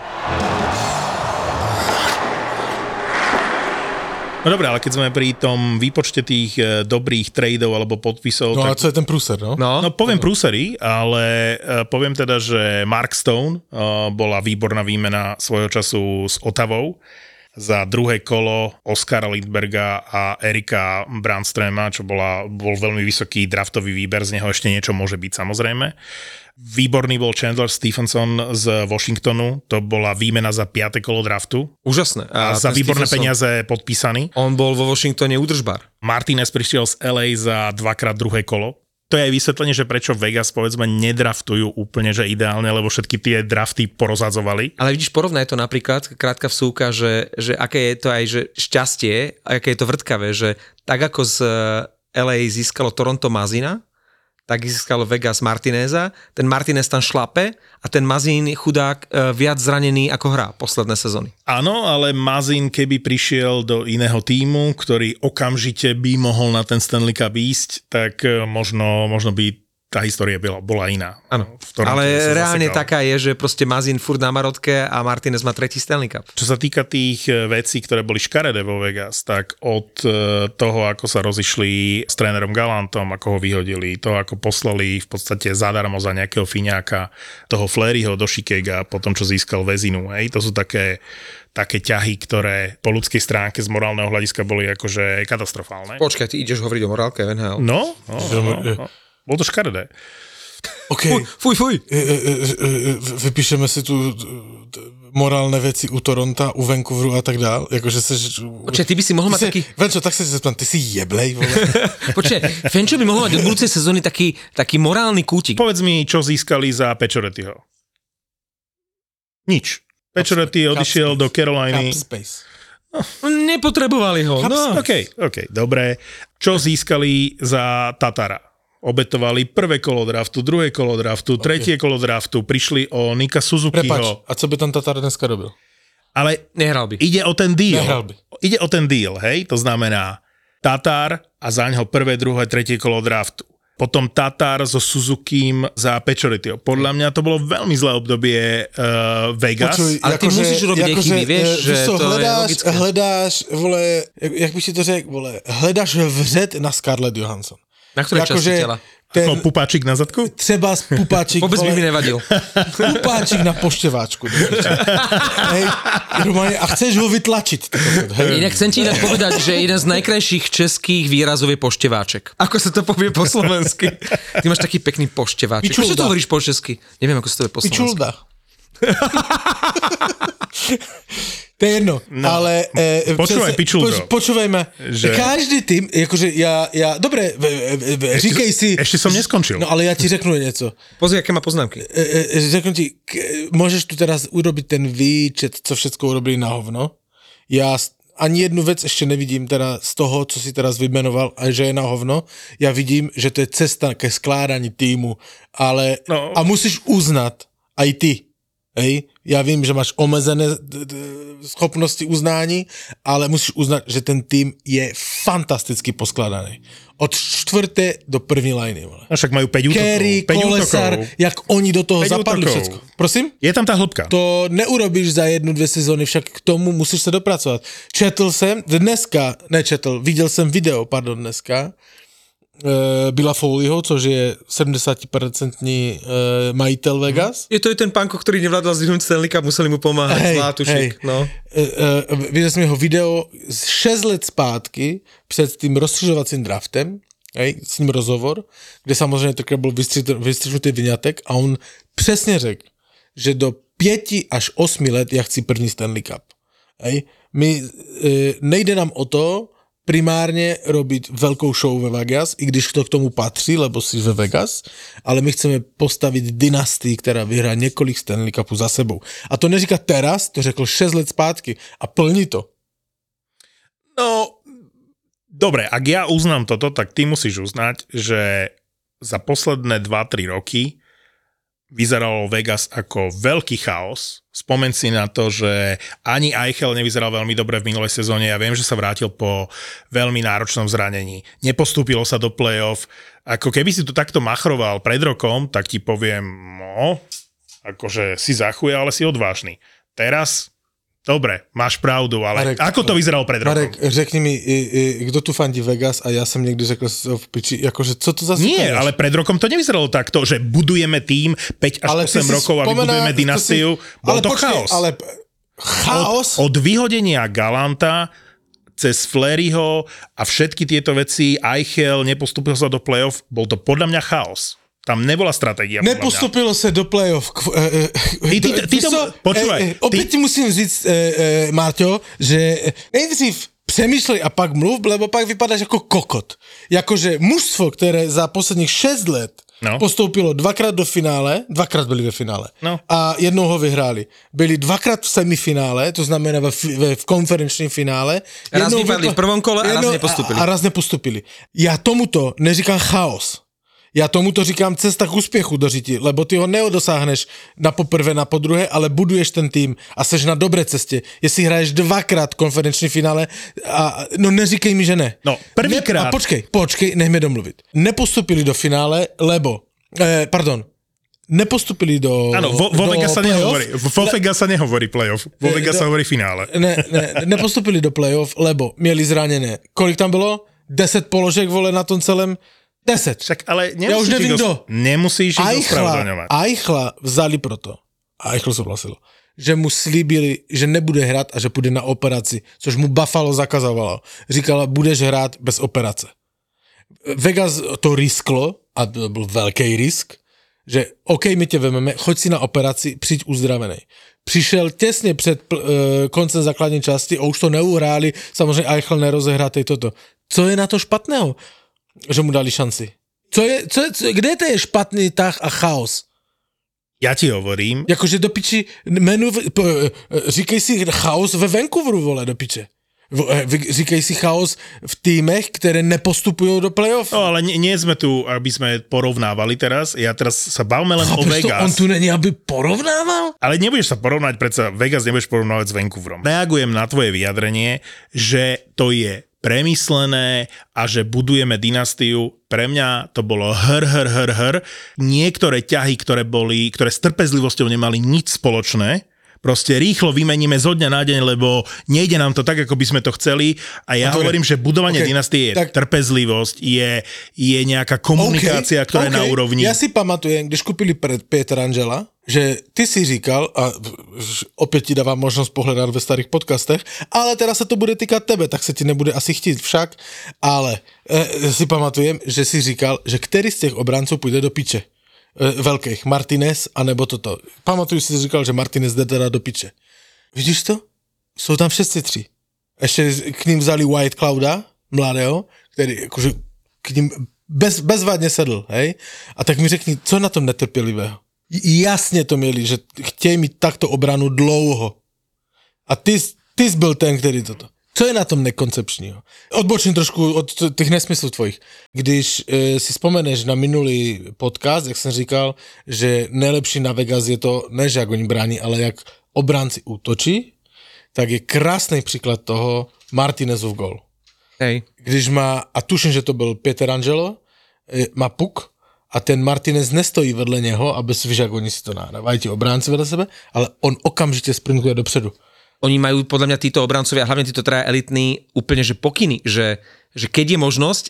No dobré, ale keď sme pri tom výpočte tých eh, dobrých tradeov alebo podpisov, No a tak co je ten průser, no? No, No poviem prúsery, ale eh, poviem teda, že Mark Stone eh, bola výborná výmena svojho času s Otavou za druhé kolo Oskara Lindberga a Erika Brandströma, čo bola, bol veľmi vysoký draftový výber, z neho ešte niečo môže byť samozrejme. Výborný bol Chandler Stephenson z Washingtonu, to bola výmena za 5. kolo draftu úžasné. a, za ten výborné Stephenson, peniaze podpísaný. On bol vo Washingtone udržbar. Martinez prišiel z LA za dvakrát druhé kolo. To je aj vysvetlenie, že prečo Vegas povedzme nedraftujú úplne, že ideálne, lebo všetky tie drafty porozadzovali. Ale vidíš, porovnaj to napríklad, krátka vsúka, že, že aké je to aj že šťastie, a aké je to vrtkavé, že tak ako z eh, LA získalo Toronto Mazina, tak získalo Vegas Martineza, ten Martinez tam šlape a ten Mazín chudák eh, viac zranený ako hrá posledné sezóny. Áno, ale Mazin, keby prišiel do iného týmu, ktorý okamžite by mohol na ten Stanley Cup ísť, tak eh, možno, možno by tá história bola, bola iná. Áno, ale reálne zasekal. taká je, že proste Mazín furt na Marotke a Martinez má tretí Stanley Cup. Čo sa týka tých e, vecí, ktoré boli škaredé vo Vegas, tak od e, toho, ako sa rozišli s trénerom Galantom, ako ho vyhodili, to, ako poslali v podstate zadarmo za nejakého Fiňáka toho Fleryho do Chicaga po tom, čo získal väzinu. Hej, to sú také také ťahy, ktoré po ľudskej stránke z morálneho hľadiska boli akože katastrofálne. Počkaj, ty ideš hovoriť o morálke v NHL. No, no, no, no. Bolo to škaredé. OK, Fuj, fuj. E, e, e, e, vypíšeme si tu t- morálne veci u Toronta, u Vancouveru a tak dál. Jakože seš... Počkaj, ty by si mohol mať taký... Venčo, tak sa ti zeptám, ty si jeblej, vole. Počkaj, Fenčo by mohol mať do budúcej sezóny taký, taký morálny kútik. Povedz mi, čo získali za Pečoretyho. Nič. Pečorety odišiel do Caroliny. Space. Nepotrebovali ho. No. OK, OK, dobre. Čo získali za Tatara? Obetovali prvé kolo draftu, druhé kolo draftu, tretie kolo draftu, prišli o Nika Prepač, Suzukiho. a co by tam Tatar dneska robil? Ale Nehral by. ide o ten deal. Nehral by. Ide o ten deal, hej? To znamená Tatar a za ňo prvé, druhé, tretie kolo draftu. Potom Tatar so Suzukím za Pečoretyho. Podľa mňa to bolo veľmi zlé obdobie uh, Vegas. Počuj, Ale ty jakože- musíš robiť aj jakože, chyby, vieš, eh, že to je hledáš, logické. hledáš, vole, jak, jak bych ti to řekl, vole, hledáš vřet na Scarlett Johansson. Na ktorej časti tela? ten, Ako pupáčik na zadku? třeba z pupáčik, Vôbec by mi nevadil. pupáčik na pošteváčku. piče. hej, normálne, a chceš ho vytlačiť. Hej. Inak chcem ti inak povedať, že jeden z najkrajších českých výrazov je pošteváček. Ako sa to povie po slovensky? Ty máš taký pekný pošteváček. Pičulda. Prečo to hovoríš po česky? Neviem, ako sa to je po slovensky. Pičulda. To je jedno, no. ale... E, Počúvaj, pičuldo. počúvajme, Že- že... každý tým, akože ja, ja dobre, v, v, v, říkej si... Ešte som neskončil. No ale ja ti řeknu něco. Pozri, aké má poznámky. E, e, řeknu ti, k, môžeš tu teraz urobiť ten výčet, co všetko urobili na hovno. Ja ani jednu vec ešte nevidím teda z toho, co si teraz vymenoval, a že je na hovno. Ja vidím, že to je cesta ke skládaní týmu, ale No. a musíš uznat, aj ty, Hej, já vím, že máš omezené schopnosti uznání, ale musíš uznat, že ten tým je fantasticky poskladaný. Od čtvrté do první liny. Vole. No však majú 5 útokov. Kerry, 5 Kolesar, útokov. jak oni do toho zapadli útokov. všetko. Prosím? Je tam tá hĺbka. To neurobíš za jednu, dvě sezóny, však k tomu musíš se dopracovat. Četl jsem, dneska, nečetl, viděl jsem video, pardon, dneska, Billa Foleyho, což je 70% uh, majitel Vegas. Je to je ten pánko, ktorý nevládal zdvihnúť Stanley Cup, museli mu pomáhať. Hej, Zlátušik, hej. no. Viděl jsem jeho video z 6 let zpátky před tím rozšiřovacím draftem, hej, s ním rozhovor, kde samozřejmě takhle byl vystři- vystřihnutý vyňatek a on přesně řekl, že do pěti až osmi let já chci první Stanley Cup. Hej. My, e, nejde nám o to primárně robit velkou show ve Vegas, i když to k tomu patří, lebo si ve Vegas, ale my chceme postavit dynastii, která vyhrá několik Stanley Cupů za sebou. A to neříká teraz, to řekl 6 let zpátky a plní to. No, dobre, ak ja uznám toto, tak ty musíš uznať, že za posledné 2-3 roky vyzeralo Vegas ako veľký chaos. Spomen si na to, že ani Eichel nevyzeral veľmi dobre v minulej sezóne. Ja viem, že sa vrátil po veľmi náročnom zranení. Nepostúpilo sa do play-off. Ako keby si to takto machroval pred rokom, tak ti poviem, no, akože si zachuje, ale si odvážny. Teraz, dobre, máš pravdu, ale Marek, ako to vyzeralo pred rokom? Marek, řekni mi, i, i, kdo tu fandí Vegas a já jsem někdy řekl v piči, jakože co to za Nie, ale pred rokom to nevyzeralo takto, že budujeme tým 5 až Ale ty 8 si rokov a vybudujeme to si- dynastiu. Bol ale to počkej, chaos. Ale chaos? Od, od vyhodenia Galanta cez Fleryho a všetky tieto veci, Eichel nepostúpil sa do playoff, bol to podľa mňa chaos. Tam nebola stratégia. Nepostupilo se do playoff. K, e, e, Ty- ty- ty to- co? počúvaj, E, e, opět ty- ti musím říct, e, e, Marťo, že nejdřív přemýšlej a pak mluv, lebo pak vypadáš jako kokot. Jakože mužstvo, které za posledních 6 let No. postoupilo dvakrát do finále, dvakrát byli ve finále No. a jednou ho vyhráli. Byli dvakrát v semifinále, to znamená ve, ve, v konferenčním finále. Raz vypadli v prvom kole a raz nepostupili. A, a raz nepostupili. Já tomuto neříkám chaos. Já tomuto říkám cesta k úspěchu do řiti, lebo ty ho neodosáhneš na poprvé, na podruhé, ale buduješ ten tým a seš na dobré cestě. Jestli hraješ dvakrát konferenční finále, a, no neříkej mi, že ne. No, Ne, a prvýkrát. počkej, počkej, nech mi domluvit. Nepostupili do finále, lebo, eh, pardon, nepostupili do Áno, vo, vo do Vegas sa nehovorí. Vo Vegas sa nehovorí playoff. Vo Vegas do- sa hovorí finále. ne, ne, nepostupili do playoff, lebo měli zraněné. Kolik tam bylo? 10 položek, vole, na tom celém? 10. Však ale Ja už nemusíš nevím ich nemusíš ich ospravedlňovať. Eichla vzali proto. A Eichl souhlasil. Že mu slíbili, že nebude hrát a že půjde na operaci, což mu Buffalo zakazovalo. Říkala, budeš hrát bez operace. Vegas to risklo, a to byl velký risk, že OK, my tě vememe, choď si na operaci, přijď uzdravený. Přišel těsně před eh, koncem základní části a už to neuhráli, samozřejmě Eichel nerozehrátej toto. Co je na to špatného, že mu dali šanci? Co je, co je, co, kde to je špatný tah a chaos? Ja ti hovorím, Jakože do piči, menu, e, říkej si chaos ve Vancouveru, vole, do piče. V- e, Říkej si chaos v týmech, které nepostupují do playoff. No ale nie, nie sme tu, aby sme porovnávali teraz. Ja teraz sa bavme len o Chápeš to? Vegas. On tu není, aby porovnával? Ale nebudeš sa porovnať, predsa Vegas nebudeš porovnávať s Vancouverom. Reagujem na tvoje vyjadrenie, že to je premyslené a že budujeme dynastiu. Pre mňa to bolo hr, hr, hr, hr. Niektoré ťahy, ktoré boli, ktoré s trpezlivosťou nemali nič spoločné, proste rýchlo vymeníme zo dňa na deň, lebo nejde nám to tak, ako by sme to chceli. A ja Dobre. hovorím, že budovanie Okay. dynastie je Tak- trpezlivosť, je, je nejaká komunikácia, OK, ktorá je na úrovni. Já si pamatujem, když kupili pred Petra Angela, že ty si říkal, a opět ti dávám možnost pohledat ve starých podcastech, ale teraz se to bude týkat tebe, tak se ti nebude asi chtít však, ale e, si pamatujem, že si říkal, že který z těch obranců půjde do piče. E, velkých, Martinez, anebo toto. Pamatuju si, říkal, že Martinez jde teda do piče. Vidíš to? Jsou tam všetci tři. Ještě k ním vzali White Clouda, mladého, který jakože k ním bez, bezvadně sedl, hej? A tak mi řekni, co na tom netrpělivého? Jasně to měli, že chtějí mít takto obranu dlouho. A ty, ty byl ten, který toto. Co je na tom nekoncepčního? Odbočím trošku od těch nesmyslů tvojich. Když e, si vzpomeneš na minulý podcast, jak jsem říkal, že nejlepší na Vegas je to, ne že jak oni brání, ale jak obránci útočí, tak je krásný příklad toho Martinezův gol. Hej. Když má, a tuším, že to byl Peter Angelo, e, má puk a ten Martinez nestojí vedle něho, aby si víš, jak oni si to nahrávají ti obránci vedle sebe, ale on okamžitě sprintuje dopředu. Oni majú podľa mňa títo obrancovia, hlavne títo traja elitní, úplne že pokyny, že, že keď je možnosť,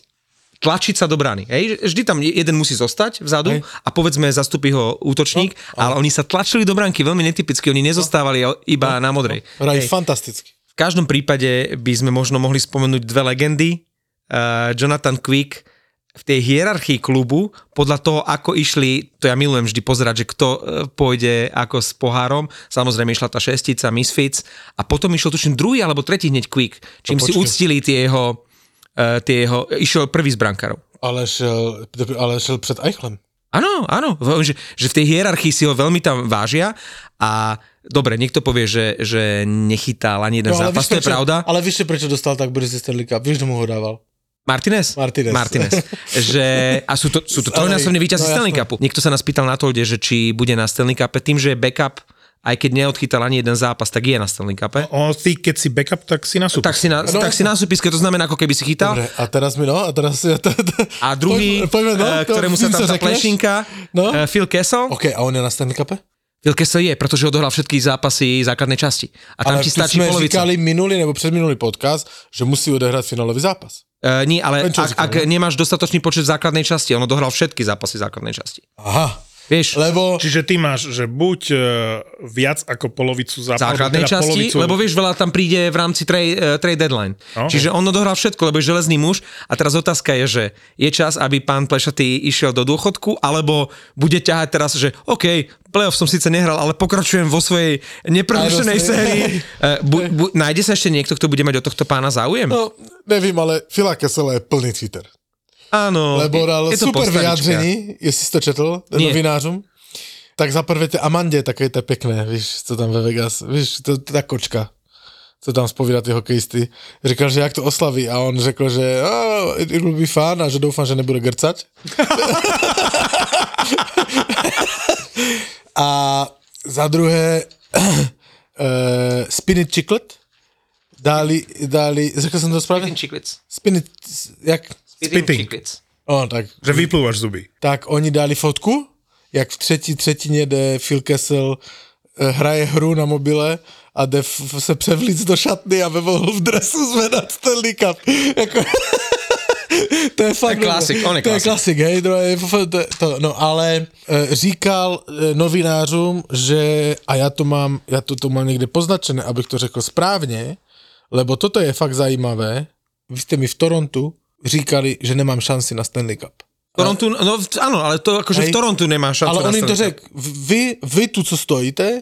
tlačiť sa do brány. Hej? Vždy tam jeden musí zostať vzadu Hej. a povedzme zastupí ho útočník, no, ale oni sa tlačili do bránky veľmi netypicky, oni nezostávali iba na modrej. Hrají Hej. fantasticky. V každom prípade by sme možno mohli spomenúť dve legendy. Uh, Jonathan Quick v tej hierarchii klubu, podľa toho, ako išli, to ja milujem vždy pozerať, že kto uh, pôjde ako s pohárom, samozrejme išla tá šestica, Misfits, a potom išiel tuším druhý alebo tretí hneď Quick, čím si počkej. uctili tie jeho, uh, tie jeho, išiel prvý z brankárov. Ale šel, ale šel před Eichlem. Áno, áno, že, že v tej hierarchii si ho veľmi tam vážia a dobre, niekto povie, že, že nechytal ani jeden zápas, to je pravda. ale víš, prečo dostal tak brzy Stanley Cup? Víš, kto mu ho dával? Martinez? Martinez. Martinez. Že, a sú to, sú to trojnásobní víťazi No, Stanley. Cupu. Niekto sa nás pýtal na to, že či bude na Stanley Cupe. Tým, že je backup, aj keď neodchytal ani jeden zápas, tak je na Stanley Cupe. O, ty, keď si backup, tak si na Tak si na, No, tak si na súpiske, to znamená, ako keby si chytal. Dobre, a teraz mi no, a teraz... Ja A druhý, Poďme, poďme, no, eh, to ktorému sa tam tá plešinka, No. eh, Phil Kessel. OK, a on je na Stanley Cupe? Phil Kessel je, pretože odohral všetky zápasy základnej časti. A tam ale ti stačí jsme polovica. říkali minulý nebo předminulý podcast, že musí odehrát finálový zápas. Uh, nie, ale ak, ak no? nemáš dostatočný počet v základnej časti, ono dohral všetky zápasy základnej časti. Aha, Vieš, lebo... Čiže ty máš, že buď uh, viac ako polovicu zápasu, základnej teda časti, polovicu, lebo vieš, veľa tam príde v rámci trade, uh, trade deadline. No. Čiže on odohral všetko, lebo je železný muž a teraz otázka je, že je čas, aby pán Plešatý išiel do dôchodku, alebo bude ťahať teraz, že OK, playoff som síce nehral, ale pokračujem vo svojej neprerušenej sérii. Uh, bu, bu, nájde sa ešte niekto, kto bude mať o tohto pána záujem? No, nevím, ale Fila Kessel je plný cheater. Áno. Lebo dal je to super vyjádření, jestli jsi to četl, Nie. novinářům. Tak za prvé tie Amandě, také to pekné, víš, co tam ve Vegas, víš, to, to ta kočka, co tam spovídá ty hokejisty. Říkal, že jak to oslaví a on řekl, že oh, it, will be fun a že doufám, že nebude grcať. a za druhé uh, Spinit Chiclet dali, dali, řekl jsem to správně? Chiclets. Spinit, jak? Spitting. O, tak že vyplúvaš zuby. tak oni dali fotku, jak v třetí třetině jde Phil Kessel eh, hraje hru na mobile a jde f- se převlíc do šatny, aby mohl v dresu zvedat Stanley Cup. jako, to je fakt... To je klasik, on je to je klasik. hej, to je, to, to, no ale eh, říkal eh, novinářům, že, a já to mám, já to, to mám někde poznačené, abych to řekl správně, lebo toto je fakt zajímavé, vy jste mi v Torontu říkali, že nemám šanci na Stanley Cup. Torontu, no áno, ale to akože v Torontu nemá šancu. Ale on im to řekl, vy, vy tu, co stojíte,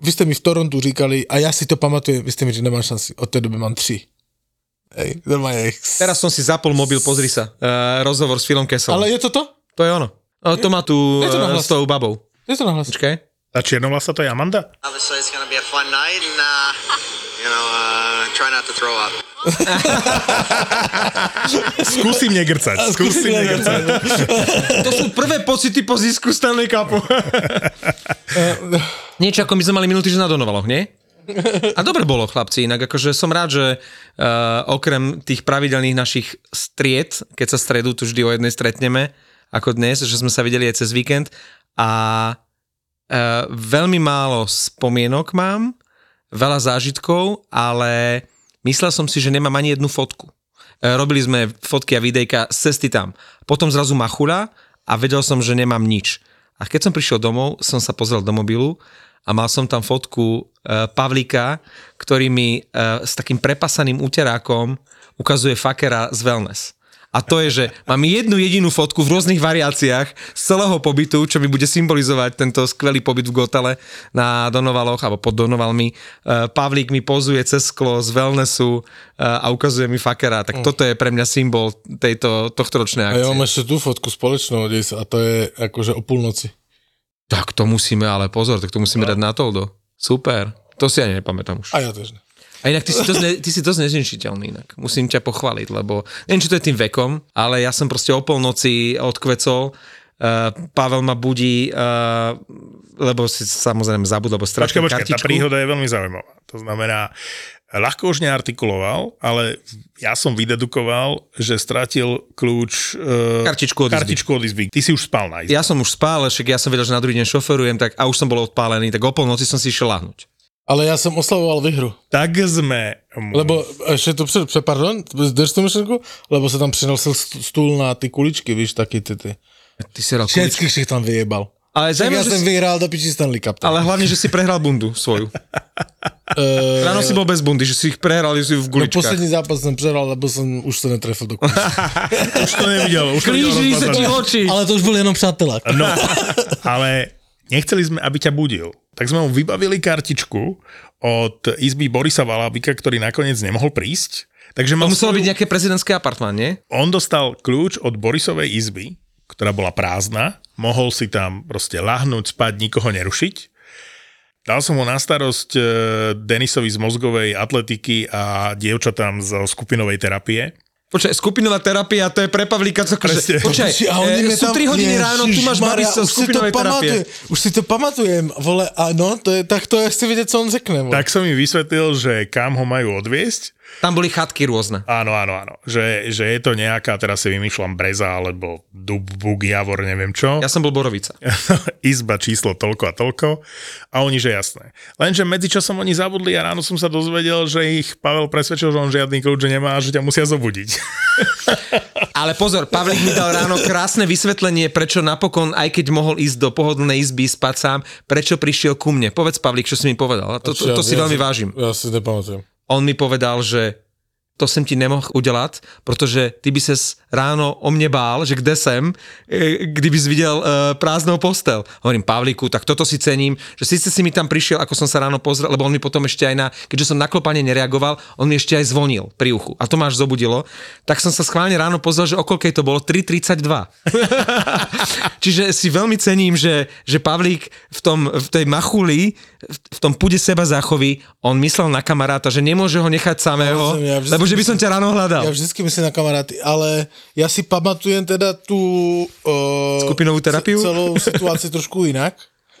vy jste mi v Torontu říkali, a já si to pamatuju, vy jste mi, že nemám šanci, od té doby mám tři. Hej, normálne. Teraz som si zapol mobil, pozri sa. Uh, rozhovor s Philom Kesselom. Ale je to to? To je ono. No, to má tu nahlas. s tou babou. Je to nahlas. Počkaj. Tá čiernovlasa to je Amanda? Obviously, it's to be a fun night, and uh, you know, uh, try not to throw up. Skúsim negrcať, skúsim negrcať. To sú prvé pocity po zisku Stanley Cupu. Niečo ako my sme mali minulý týždeň na Donovaloch, nie? A dobre bolo, chlapci, inak akože som rád, že uh, okrem tých pravidelných našich stried, keď sa stredu tu vždy o jednej stretneme, ako dnes, že sme sa videli aj cez víkend a uh, veľmi málo spomienok mám, veľa zážitkov, ale myslel som si, že nemám ani jednu fotku. E, Robili sme fotky a videjka z cesty tam. Potom zrazu machula a vedel som, že nemám nič. A keď som prišiel domov, som sa pozrel do mobilu a mal som tam fotku e, Pavlíka, ktorý mi e, s takým prepasaným úterákom ukazuje fakera z wellness. A to je, že mám jednu jedinú fotku v rôznych variáciách z celého pobytu, čo mi bude symbolizovať tento skvelý pobyt v Gotele na Donovaloch alebo pod Donovalmi. E, Pavlík mi pozuje cez sklo z wellnessu e, a ukazuje mi fakera. Tak toto je pre mňa symbol tejto, tohto ročnej A ja akcie. mám ešte tú fotku spoločnú, a to je akože o púlnoci. Tak to musíme, ale pozor, tak to musíme dať na toldo. Super. To si ani nepamätám už. A ja tež ne. A inak ty si dosť, ne, ty si dosť nezničiteľný inak. Musím ťa pochváliť, lebo neviem, či to je tým vekom, ale ja som proste o polnoci odkvecol, Uh, Pavel ma budí, uh, lebo si samozrejme zabudol, lebo stratil Počkaj, počkaj, tá príhoda je veľmi zaujímavá. To znamená, ľahko už neartikuloval, ale ja som vydedukoval, že stratil kľúč... Uh, Kartičku od izby. kartičku od izby. Ty si už spal na izbe. Ja som už spál, ale však ja som vedel, že na druhý deň šoferujem, tak a už som bol odpálený, tak o polnoci som si išiel lahnuť. Ale ja som oslavoval výhru. Tak sme... mu- Lebo, ešte to před, před pardon, drž tu myšlenku, lebo se tam přinosil st- stůl na ty kuličky, víš, taky ty, ty. Ty si kuličky. Všetkých si tam vyjebal. Ale, Tak zaujímavé, ja že som si, vyhral do piči Stanley Cup. ale hlavne, že si prehral bundu svoju. Uh, Ráno si bol bez bundy, že si ich prehral, že si v no, guličkách. poslední zápas jsem přehral, lebo jsem už se netrefil do. Už to nevidel. Už to nevidel Kríži sa ti oči. Ale to už byl jenom přátelák. No, ale nechceli sme, aby ťa budil. Tak sme mu vybavili kartičku od izby Borisa Valábika, ktorý nakoniec nemohol prísť. Takže To muselo svoju- byť nejaké prezidentské apartmán, nie? on dostal kľúč od Borisovej izby, ktorá bola prázdna, mohol si tam proste lahnúť, spať, nikoho nerušiť. Dal som ho na starosť e, Denisovi z mozgovej atletiky a dievčatám zo skupinovej terapie. Počkaj, skupinová terapia, to je pre Pavlíka, co Presne. Počkaj, Či- a oni e, sú tam- 3 hodiny ráno, tu máš si to skupinovej terapie. Už si to pamatujem, vole, a no, to je, tak to ja chci vidieť, co on řekne. Vole. Tak som im vysvetlil, že kam ho majú odviesť. Tam boli chatky rôzne. Áno, áno, áno. Že, že je to nejaká, teraz si vymýšľam Breza, alebo Dub, Bug, Javor, neviem čo. Ja som bol Borovica. izba číslo toľko a toľko a oni, že jasné. Lenže medzičasom oni zabudli a ráno som sa dozvedel, že ich Pavel presvedčil, že on žiadny kľúč nemá a že ťa musia zobudiť. Ale pozor, Pavlík mi dal ráno krásne vysvetlenie, prečo napokon, aj keď mohol ísť do pohodlnej izby spať sám, prečo prišiel ku mne. Povedz, Pavlík, čo si mi povedal. To, to, to si veľmi vážim. Ja si nepamatujem. On mi povedal, že to som ti nemohl udělat, protože ty by ses ráno o mne bál, že kde jsem, e, kdybys viděl e, prázdnou postel. Hovorím, Pavlíku, tak toto si cením, že síce si mi tam prišiel, ako som sa ráno pozrel, lebo on mi potom ešte aj na, keďže som na klopanie nereagoval, on mi ešte aj zvonil pri uchu. A to máš zobudilo. Tak som sa schválne ráno pozrel, že okolkej to bolo 3.32. Čiže si veľmi cením, že, že Pavlík v, tom, v tej machuli, v, tom pude seba záchovy, on myslel na kamaráta, že nemôže ho nechať samého, Ja vždy- lebo že by som ťa ráno hľadal. Ja vždycky myslím na kamaráty, ale ja si pamatujem teda tú... Uh, Skupinovú terapiu? Celou situáciu trošku inak.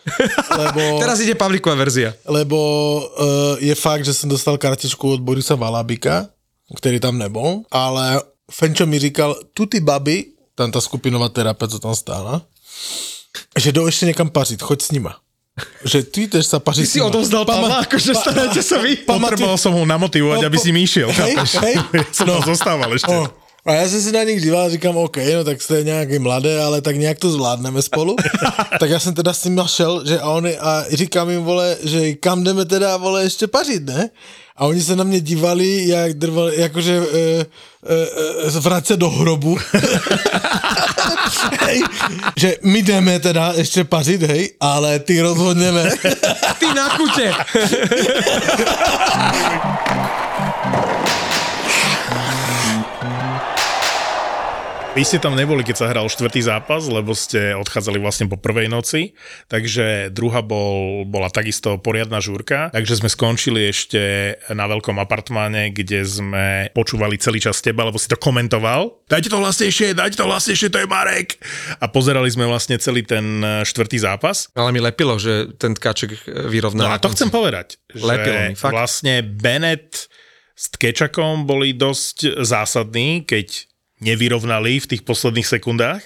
Lebo, Teraz ide Pavlíková verzia. lebo uh, je fakt, že som dostal kartičku od Borisa Valabika, ktorý tam nebol, ale Fenčo mi říkal, tu ty baby, tam ta skupinová terapie, co tam stála, že jdou ještě někam pařit, choď s nima. Že ty jdeš sa pařiť Ty si odovzdal Pavla, akože starajte sa vy. Potreboval som ho namotivovať, aby si mi išiel. Hej, hej. Ja som No. to zostával ešte. O, a já jsem si na nich díval a říkám, OK, no tak jste nějaký mladé, ale tak nějak to zvládneme spolu. tak já jsem teda s nimi šel, že a oni, a říkám jim, vole, že kam jdeme teda, vole, ještě pařit, ne? A oni se na mě dívali, jak drvali, jakože e, e, e, do hrobu. hej, že my jdeme teda ještě pařit, hej, ale ty rozhodně ne. Ty na kute. Vy ste tam neboli, keď sa hral štvrtý zápas, lebo ste odchádzali vlastne po prvej noci, takže druhá bol, bola takisto poriadna žúrka, takže sme skončili ešte na veľkom apartmáne, kde sme počúvali celý čas teba, lebo si to komentoval. Dajte to hlasnejšie, dajte to hlasnejšie, to je Marek! A pozerali sme vlastne celý ten e, štvrtý zápas. Ale mi lepilo, že ten tkaček vyrovnal. No a to chcem povedať, Lepilo mi, fakt. vlastne Bennett s Tkečakom boli dosť zásadní, keď nevyrovnali v tých posledných sekundách.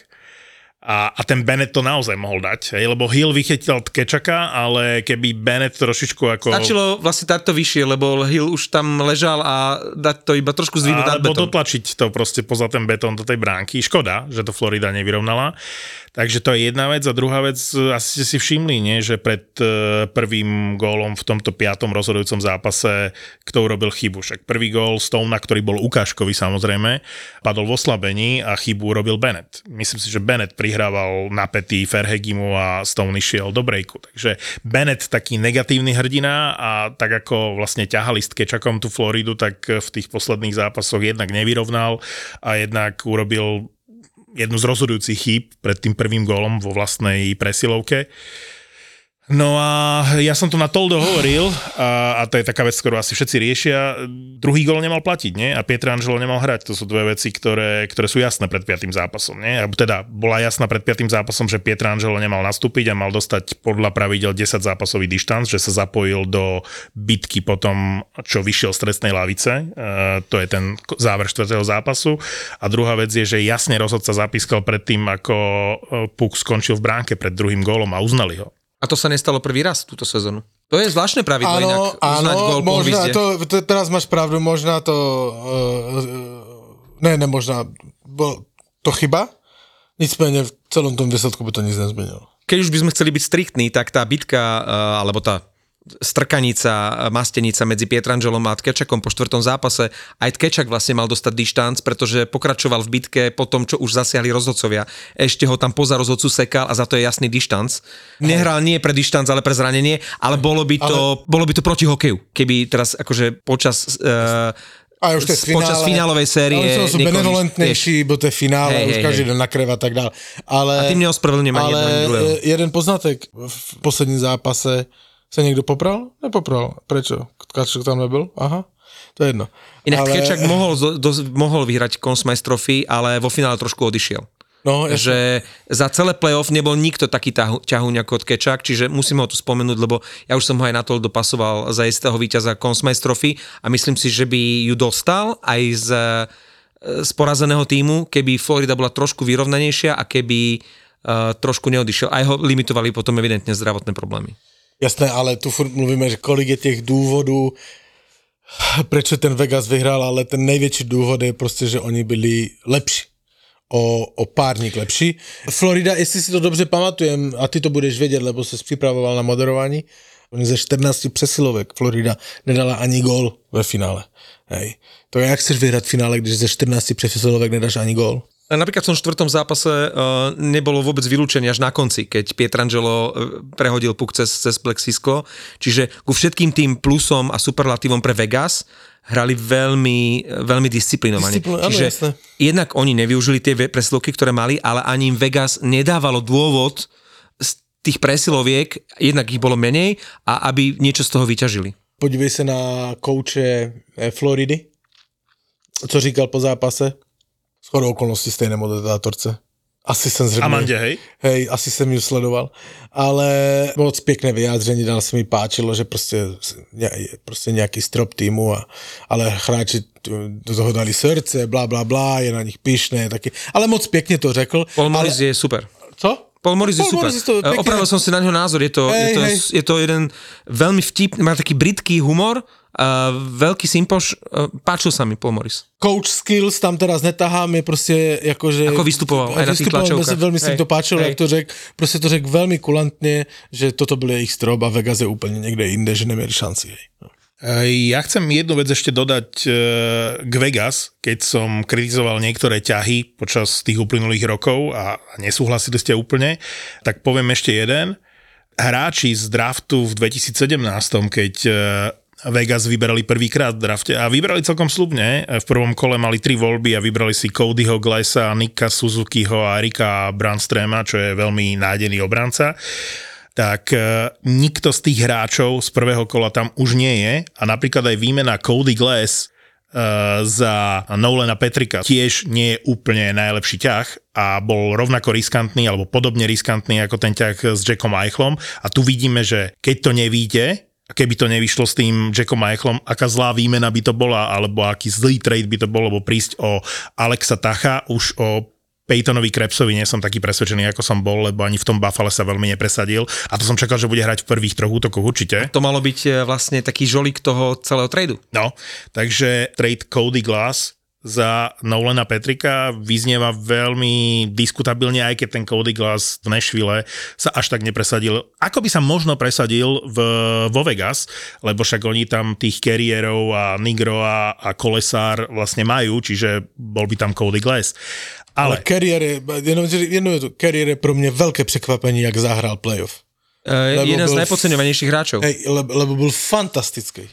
A, a ten Bennett to naozaj mohol dať, hej, lebo Hill vychytil Tkečaka, ale keby Bennett trošičku ako... Stačilo vlastne dať to vyššie, lebo Hill už tam ležal a dať to iba trošku zdvihnúť nad betón. dotlačiť to proste poza ten betón do tej bránky. Škoda, že to Florida nevyrovnala. Takže to je jedna vec. A druhá vec, asi ste si všimli, nie? že pred e, prvým gólom v tomto piatom rozhodujúcom zápase, kto urobil chybu. Však prvý gól Stona, ktorý bol ukážkový samozrejme, padol v oslabení a chybu urobil Bennett. Myslím si, že Bennett prihrával napätý Ferhegimu a Stone išiel do breaku. Takže Bennett taký negatívny hrdina a tak ako vlastne ťahali s Kečakom tú Floridu, tak v tých posledných zápasoch jednak nevyrovnal a jednak urobil jednu z rozhodujúcich chýb pred tým prvým gólom vo vlastnej presilovke. No a ja som to na Toldo hovoril a, a to je taká vec, ktorú asi všetci riešia. Druhý gol nemal platiť, nie? A Pietrangelo nemal hrať. To sú dve veci, ktoré, ktoré sú jasné pred piatým zápasom, nie? Alebo teda bola jasná pred piatým zápasom, že Pietrangelo nemal nastúpiť a mal dostať podľa pravidel 10 zápasový dištanc, že sa zapojil do bitky potom, čo vyšiel z trestnej lavice. E, to je ten záver štvrtého zápasu. A druhá vec je, že jasne rozhodca zapískal pred tým, ako e, Puk skončil v bránke pred druhým gólom a uznali ho. A to sa nestalo prvý raz túto sezónu. To je zvláštne pravidlo Áno, inak uznať áno, gól možná, to, to, teraz máš pravdu, možná to, uh, ne, ne, možná, bol to chyba, nicméně v celom tom výsledku by to nic nezměnilo. Keď už by sme chceli byť striktní, tak tá bitka, uh, alebo tá strkanica, mastenica medzi Pietrangelom a Tkečakom po štvrtom zápase. Aj Tkečak vlastne mal dostať dištanc, pretože pokračoval v bitke po tom, čo už zasiahli rozhodcovia. Ešte ho tam poza rozhodcu sekal a za to je jasný dištanc. Nehral nie pre dištanc, ale pre zranenie, ale bolo by to, ale... bolo by to proti hokeju. Keby teraz akože počas uh, a už to je počas finále, finálovej série. Ale sú benevolentnejší, bo to je finále, Hej, už hej, každý hej. den nakreva a tak dále. Ale, A tým neospravedlňujem ale e, jeden poznatek. V posledním zápase sa niekto popral? Nepopral. Prečo? Kačuk tam nebyl? Aha. To je jedno. Inak ale, Tkečak mohol, do, mohol vyhrať Consmice Trophy, ale vo finále trošku odišiel. No, jasne. že za celé playoff nebol nikto taký ťahuň ako Tkečak, čiže musím ho tu spomenúť, lebo ja už som ho aj na to dopasoval za istého víťaza Consmice Trophy a myslím si, že by ju dostal aj z, z porazeného týmu, keby Florida bola trošku vyrovnanejšia a keby uh, trošku neodišiel. Aj ho limitovali potom evidentne zdravotné problémy. Jasné, ale tu furt mluvíme, že kolik je těch důvodů, prečo ten Vegas vyhrál, ale ten největší důvod je prostě, že oni byli lepší. O, o párník lepší. Florida, jestli si to dobře pamatujem, a ty to budeš vědět, lebo se připravoval na moderování, oni ze 14 přesilovek Florida nedala ani gól ve finále. Hej. To je, jak chceš vyhrať v finále, když ze 14 přesilovek nedáš ani gól? Napríklad v tom štvrtom zápase uh, nebolo vôbec vylúčený až na konci, keď Pietrangelo uh, prehodil puk cez, cez plexisklo. Čiže ku všetkým tým plusom a superlatívom pre Vegas hrali veľmi, veľmi disciplinovane. Disciplin- áno, Čiže jasné. jednak oni nevyužili tie presilovky, ktoré mali, ale ani im Vegas nedávalo dôvod z tých presiloviek, jednak ich bolo menej a aby niečo z toho vyťažili. Podívej se na kouče eh, Floridy, co říkal po zápase. Shodou okolností stejné moderátorce. Asi jsem zřejmě... Amande, hej? Hej, asi jsem ju sledoval. Ale moc pěkné vyjádření, dál se mi páčilo, že prostě, prostě nějaký strop týmu, a, ale hráči do toho dali srdce, bla, bla, bla, je na nich pyšné, taky. Ale moc pěkně to řekl. Paul ale, je super. Co? Paul Morris je Paul super. Morris to pekne- Opravil som si na ňo názor, je to, Hej, je to, je to jeden veľmi vtip, má taký britký humor, a veľký simpoš, eh, páčil sa mi Paul Morris. coach skills tam teraz netahám, je prostě jakože... Ako vystupoval aj na tých tlačovkách. si Hej, to páčilo, jak to řekl. Prostě to řekl velmi kulantně, že toto byl jejich strop a Vegas je úplně někde jinde, že neměli šanci. Hej. No. E, Ja chcem jednu vec ešte dodať e, k Vegas, keď som kritizoval niektoré ťahy počas tých uplynulých rokov a a nesúhlasili ste úplne, tak poviem ešte jeden. Hráči z draftu v 2017, keď e, Vegas vyberali prvýkrát v drafte a vybrali celkom slubne. V prvom kole mali tri voľby a vybrali si Codyho Glesa, Nika Suzukiho a Rika Brandstrema, čo je veľmi nádený obranca tak e, nikto z tých hráčov z prvého kola tam už nie je a napríklad aj výmena Cody Glass e, za Nolena Petrika tiež nie je úplne najlepší ťah a bol rovnako riskantný alebo podobne riskantný ako ten ťah s Jackom Eichlom a tu vidíme, že keď to nevíde, keby to nevyšlo s tým Jackom Eichlom, aká zlá výmena by to bola, alebo aký zlý trade by to bolo, lebo prísť o Alexa Tacha, už o Peytonovi Krebsovi nie som taký presvedčený, ako som bol, lebo ani v tom Buffale sa veľmi nepresadil. A to som čakal, že bude hrať v prvých troch útokoch určite. To malo byť eh, vlastne taký žolík toho celého tradu. No, takže trade Cody Glass za Nolana Petrika vyznieva veľmi diskutabilne, aj keď ten Cody Glass v Nashville sa až tak nepresadil. Ako by sa možno presadil v, vo Vegas, lebo však oni tam tých kariérov a Nigro a, a Kolesár vlastne majú, čiže bol by tam Cody Glass. Ale Ale, kariér je, je to, kariér je pro mě velké překvapení, jak zahrál playoff. Uh, jeden z bol- najpodceňovanejších hráčov. Hej, lebo, lebo byl fantastický.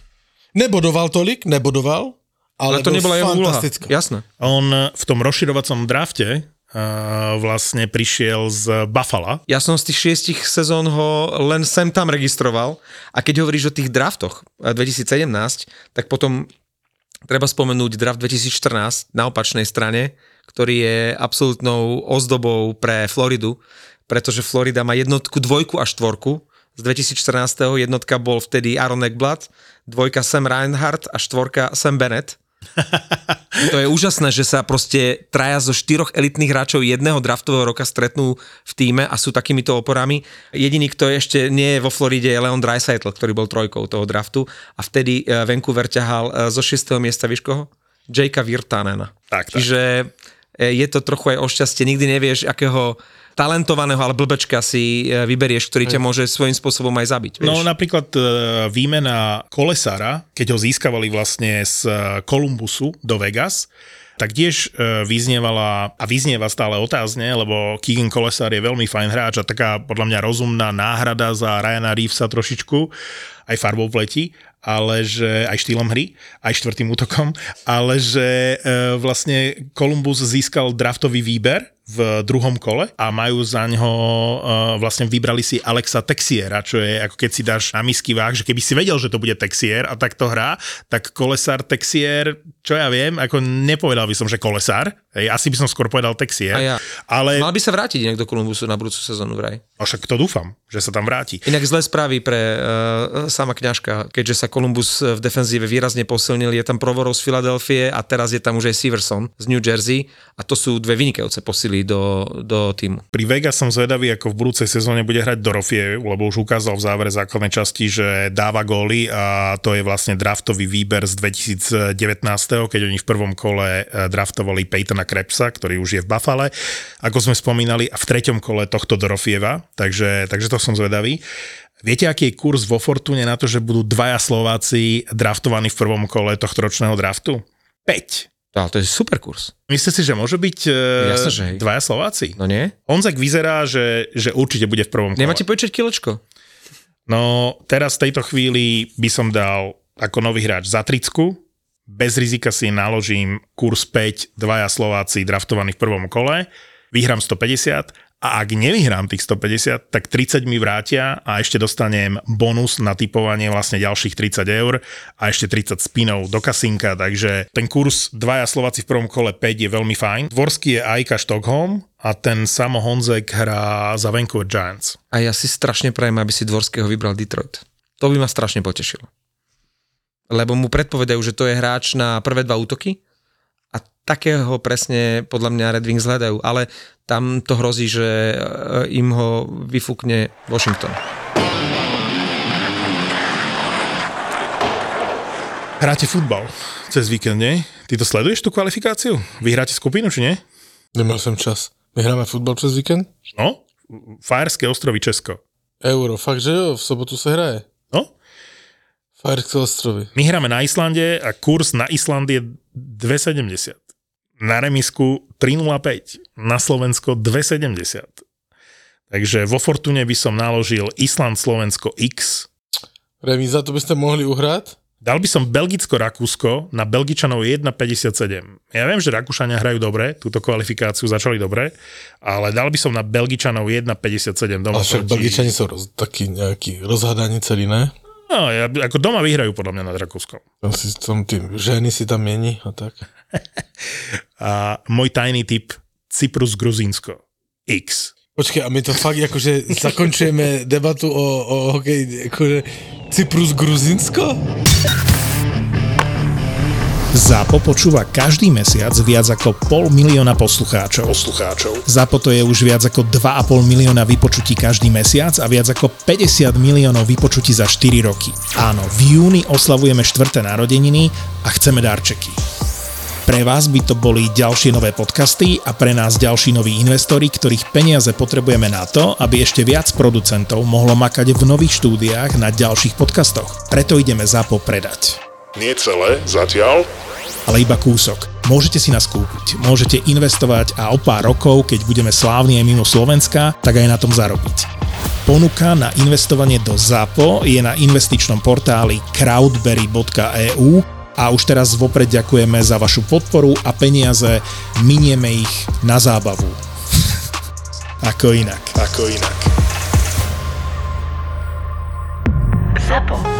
Nebodoval tolik, nebodoval, ale, ale to nebola jeho úloha. Jasné. on v tom rozširovacom drafte uh, vlastne prišiel z Buffalo. Ja som z tých šiestich sezón ho len sem tam registroval a keď hovoríš o tých draftoch eh, 2017, tak potom treba spomenúť draft 2014 na opačnej strane, ktorý je absolútnou ozdobou pre Floridu, pretože Florida má jednotku, dvojku a štvorku. Z 2014. jednotka bol vtedy Aaron Eckblad, dvojka Sam Reinhardt a štvorka Sam Bennett. To je úžasné, že sa proste traja zo štyroch elitných hráčov jedného draftového roka stretnú v týme a sú takýmito oporami. Jediný, kto ešte nie je vo Floride, je Leon Dreisaitl, ktorý bol trojkou toho draftu a vtedy eh, Vancouver ťahal eh, zo 6. miesta, víš koho? Jakea Virtanena. Tak, tak. Čiže eh, je to trochu aj o šťastie, nikdy nevieš, akého talentovaného, ale blbečka si e, vyberieš, ktorý ťa môže svojím spôsobom aj zabiť. Vieš? No napríklad e, výmena Kolesára, keď ho získavali vlastne z e, Columbusu do Vegas, tak tiež vyznievala a vyznieva stále otázne, lebo Keegan Kolesár je veľmi fajn hráč a taká podľa mňa rozumná náhrada za Ryana Reevesa trošičku, aj farbou v leti, ale že aj štýlom hry, aj štvrtým útokom, ale že e, vlastne Columbus získal draftový výber v druhom kole a majú za ňo, uh, vlastne vybrali si Alexa Texiera, čo je ako keď si dáš na misky váh, že keby si vedel, že to bude Texier a tak to hrá, tak Kolesár Texier, čo ja viem, ako nepovedal by som, že Kolesár, hej, asi by som skôr povedal Texier, A ja. ale Mal by sa vrátiť inak do Kolumbusu na budúcu sezónu vraj. a však to dúfam, že sa tam vráti. Inak zlé správy pre uh, sama kňažka, keďže sa Columbus v defenzíve výrazne posilnil, je tam Provorov z Filadelfie a teraz je tam už aj Severson z New Jersey a to sú dve vynikajúce posily do, do týmu. Pri Vegas som zvedavý, ako v budúcej sezóne bude hrať Dorofie, lebo už ukázal v závere základnej časti, že dáva góly a to je vlastne draftový výber z 2019, keď oni v prvom kole eh, draftovali Peytona Krebsa, ktorý už je v Buffale, ako sme spomínali, a v treťom kole tohto Dorofieva, takže, takže to som zvedavý. Viete, aký je kurz vo Fortune na to, že budú dvaja Slováci draftovaní v prvom kole tohto ročného draftu? 5. Ale to je super kurz. Myslíte si, že môže byť Jasné, že hej. e, dvaja Slováci? No nie? Honzek vyzerá, že, že určite bude v prvom kole. Nemáte počať kilečko? No, teraz v tejto chvíli by som dal ako nový hráč za tricku. Bez rizika si naložím kurz 5, dvaja Slováci draftovaní v prvom kole. Vyhrám 150 a ak nevyhrám tých 150, tak 30 mi vrátia a ešte dostanem bonus na typovanie vlastne ďalších 30 eur a ešte 30 spinov do kasinka, takže ten kurz dvaja Slováci v prvom kole 5 je veľmi fajn. Dvorský je Aika Stockholm a ten Samo Honzek hrá za Vancouver Giants. A ja si strašne prajem, aby si Dvorského vybral Detroit. To by ma strašne potešilo. Lebo mu predpovedajú, že to je hráč na prvé dva útoky takého presne podľa mňa Red Wings hľadajú, ale tam to hrozí, že e, im ho vyfúkne Washington. Hráte futbal cez víkend, nie? Ty to sleduješ tú kvalifikáciu? Vy hráte skupinu, či nie? Nemal som čas. My hráme futbal přes víkend? No, Fajerské ostrovy Česko. Euro, fakt, že jo, v sobotu se hraje. No, Fajerské ostrovy. my hráme na Islande a kurz na Island je 2,70. Na remisku 3,05. Na Slovensko 2,70. Takže vo Fortune by som naložil Island Slovensko X. Remíza, to byste mohli uhrát? Dal by som Belgicko-Rakúsko na Belgičanov 1,57. Ja viem, že Rakúšania hrajú dobre, túto kvalifikáciu začali dobre, ale dal by som na Belgičanov 1,57 doma. Ale však proti- Belgičani sú roz, taký nejaký rozhadaní celý, ne? No, ja, ako doma vyhrajú podľa mňa nad Rakúskom. Tam si tam tým ženy si tam mieni a tak. A môj tajný tip Cyprus Gruzínsko. X. Počkej, a my to fakt akože zakončujeme debatu o, o hokej, akože Cyprus Gruzinsko? ZAPO počúva každý mesiac viac ako pol milióna poslucháčov. poslucháčov. ZAPO to je už viac ako 2,5 milióna vypočutí každý mesiac a viac ako 50 miliónov vypočutí za 4 roky. Áno, v júni oslavujeme štvrté narodeniny a chceme darčeky. Pre vás by to boli ďalšie nové podcasty a pre nás ďalší noví investori, ktorých peniaze potrebujeme na to, aby ešte viac producentov mohlo makať v nových štúdiách na ďalších podcastoch. Preto ideme ZAPO predať Nie celé, zatiaľ. ale iba kúsok. Môžete si nás kúpiť, môžete investovať a o pár rokov, keď budeme slávni aj mimo Slovenska, tak aj na tom zarobiť. Ponuka na investovanie do ZAPO je na investičnom portáli crowdberry.eu a už teraz vopred ďakujeme za vašu podporu a peniaze, minieme ich na zábavu. Ako inak. Ako inak. Zapo.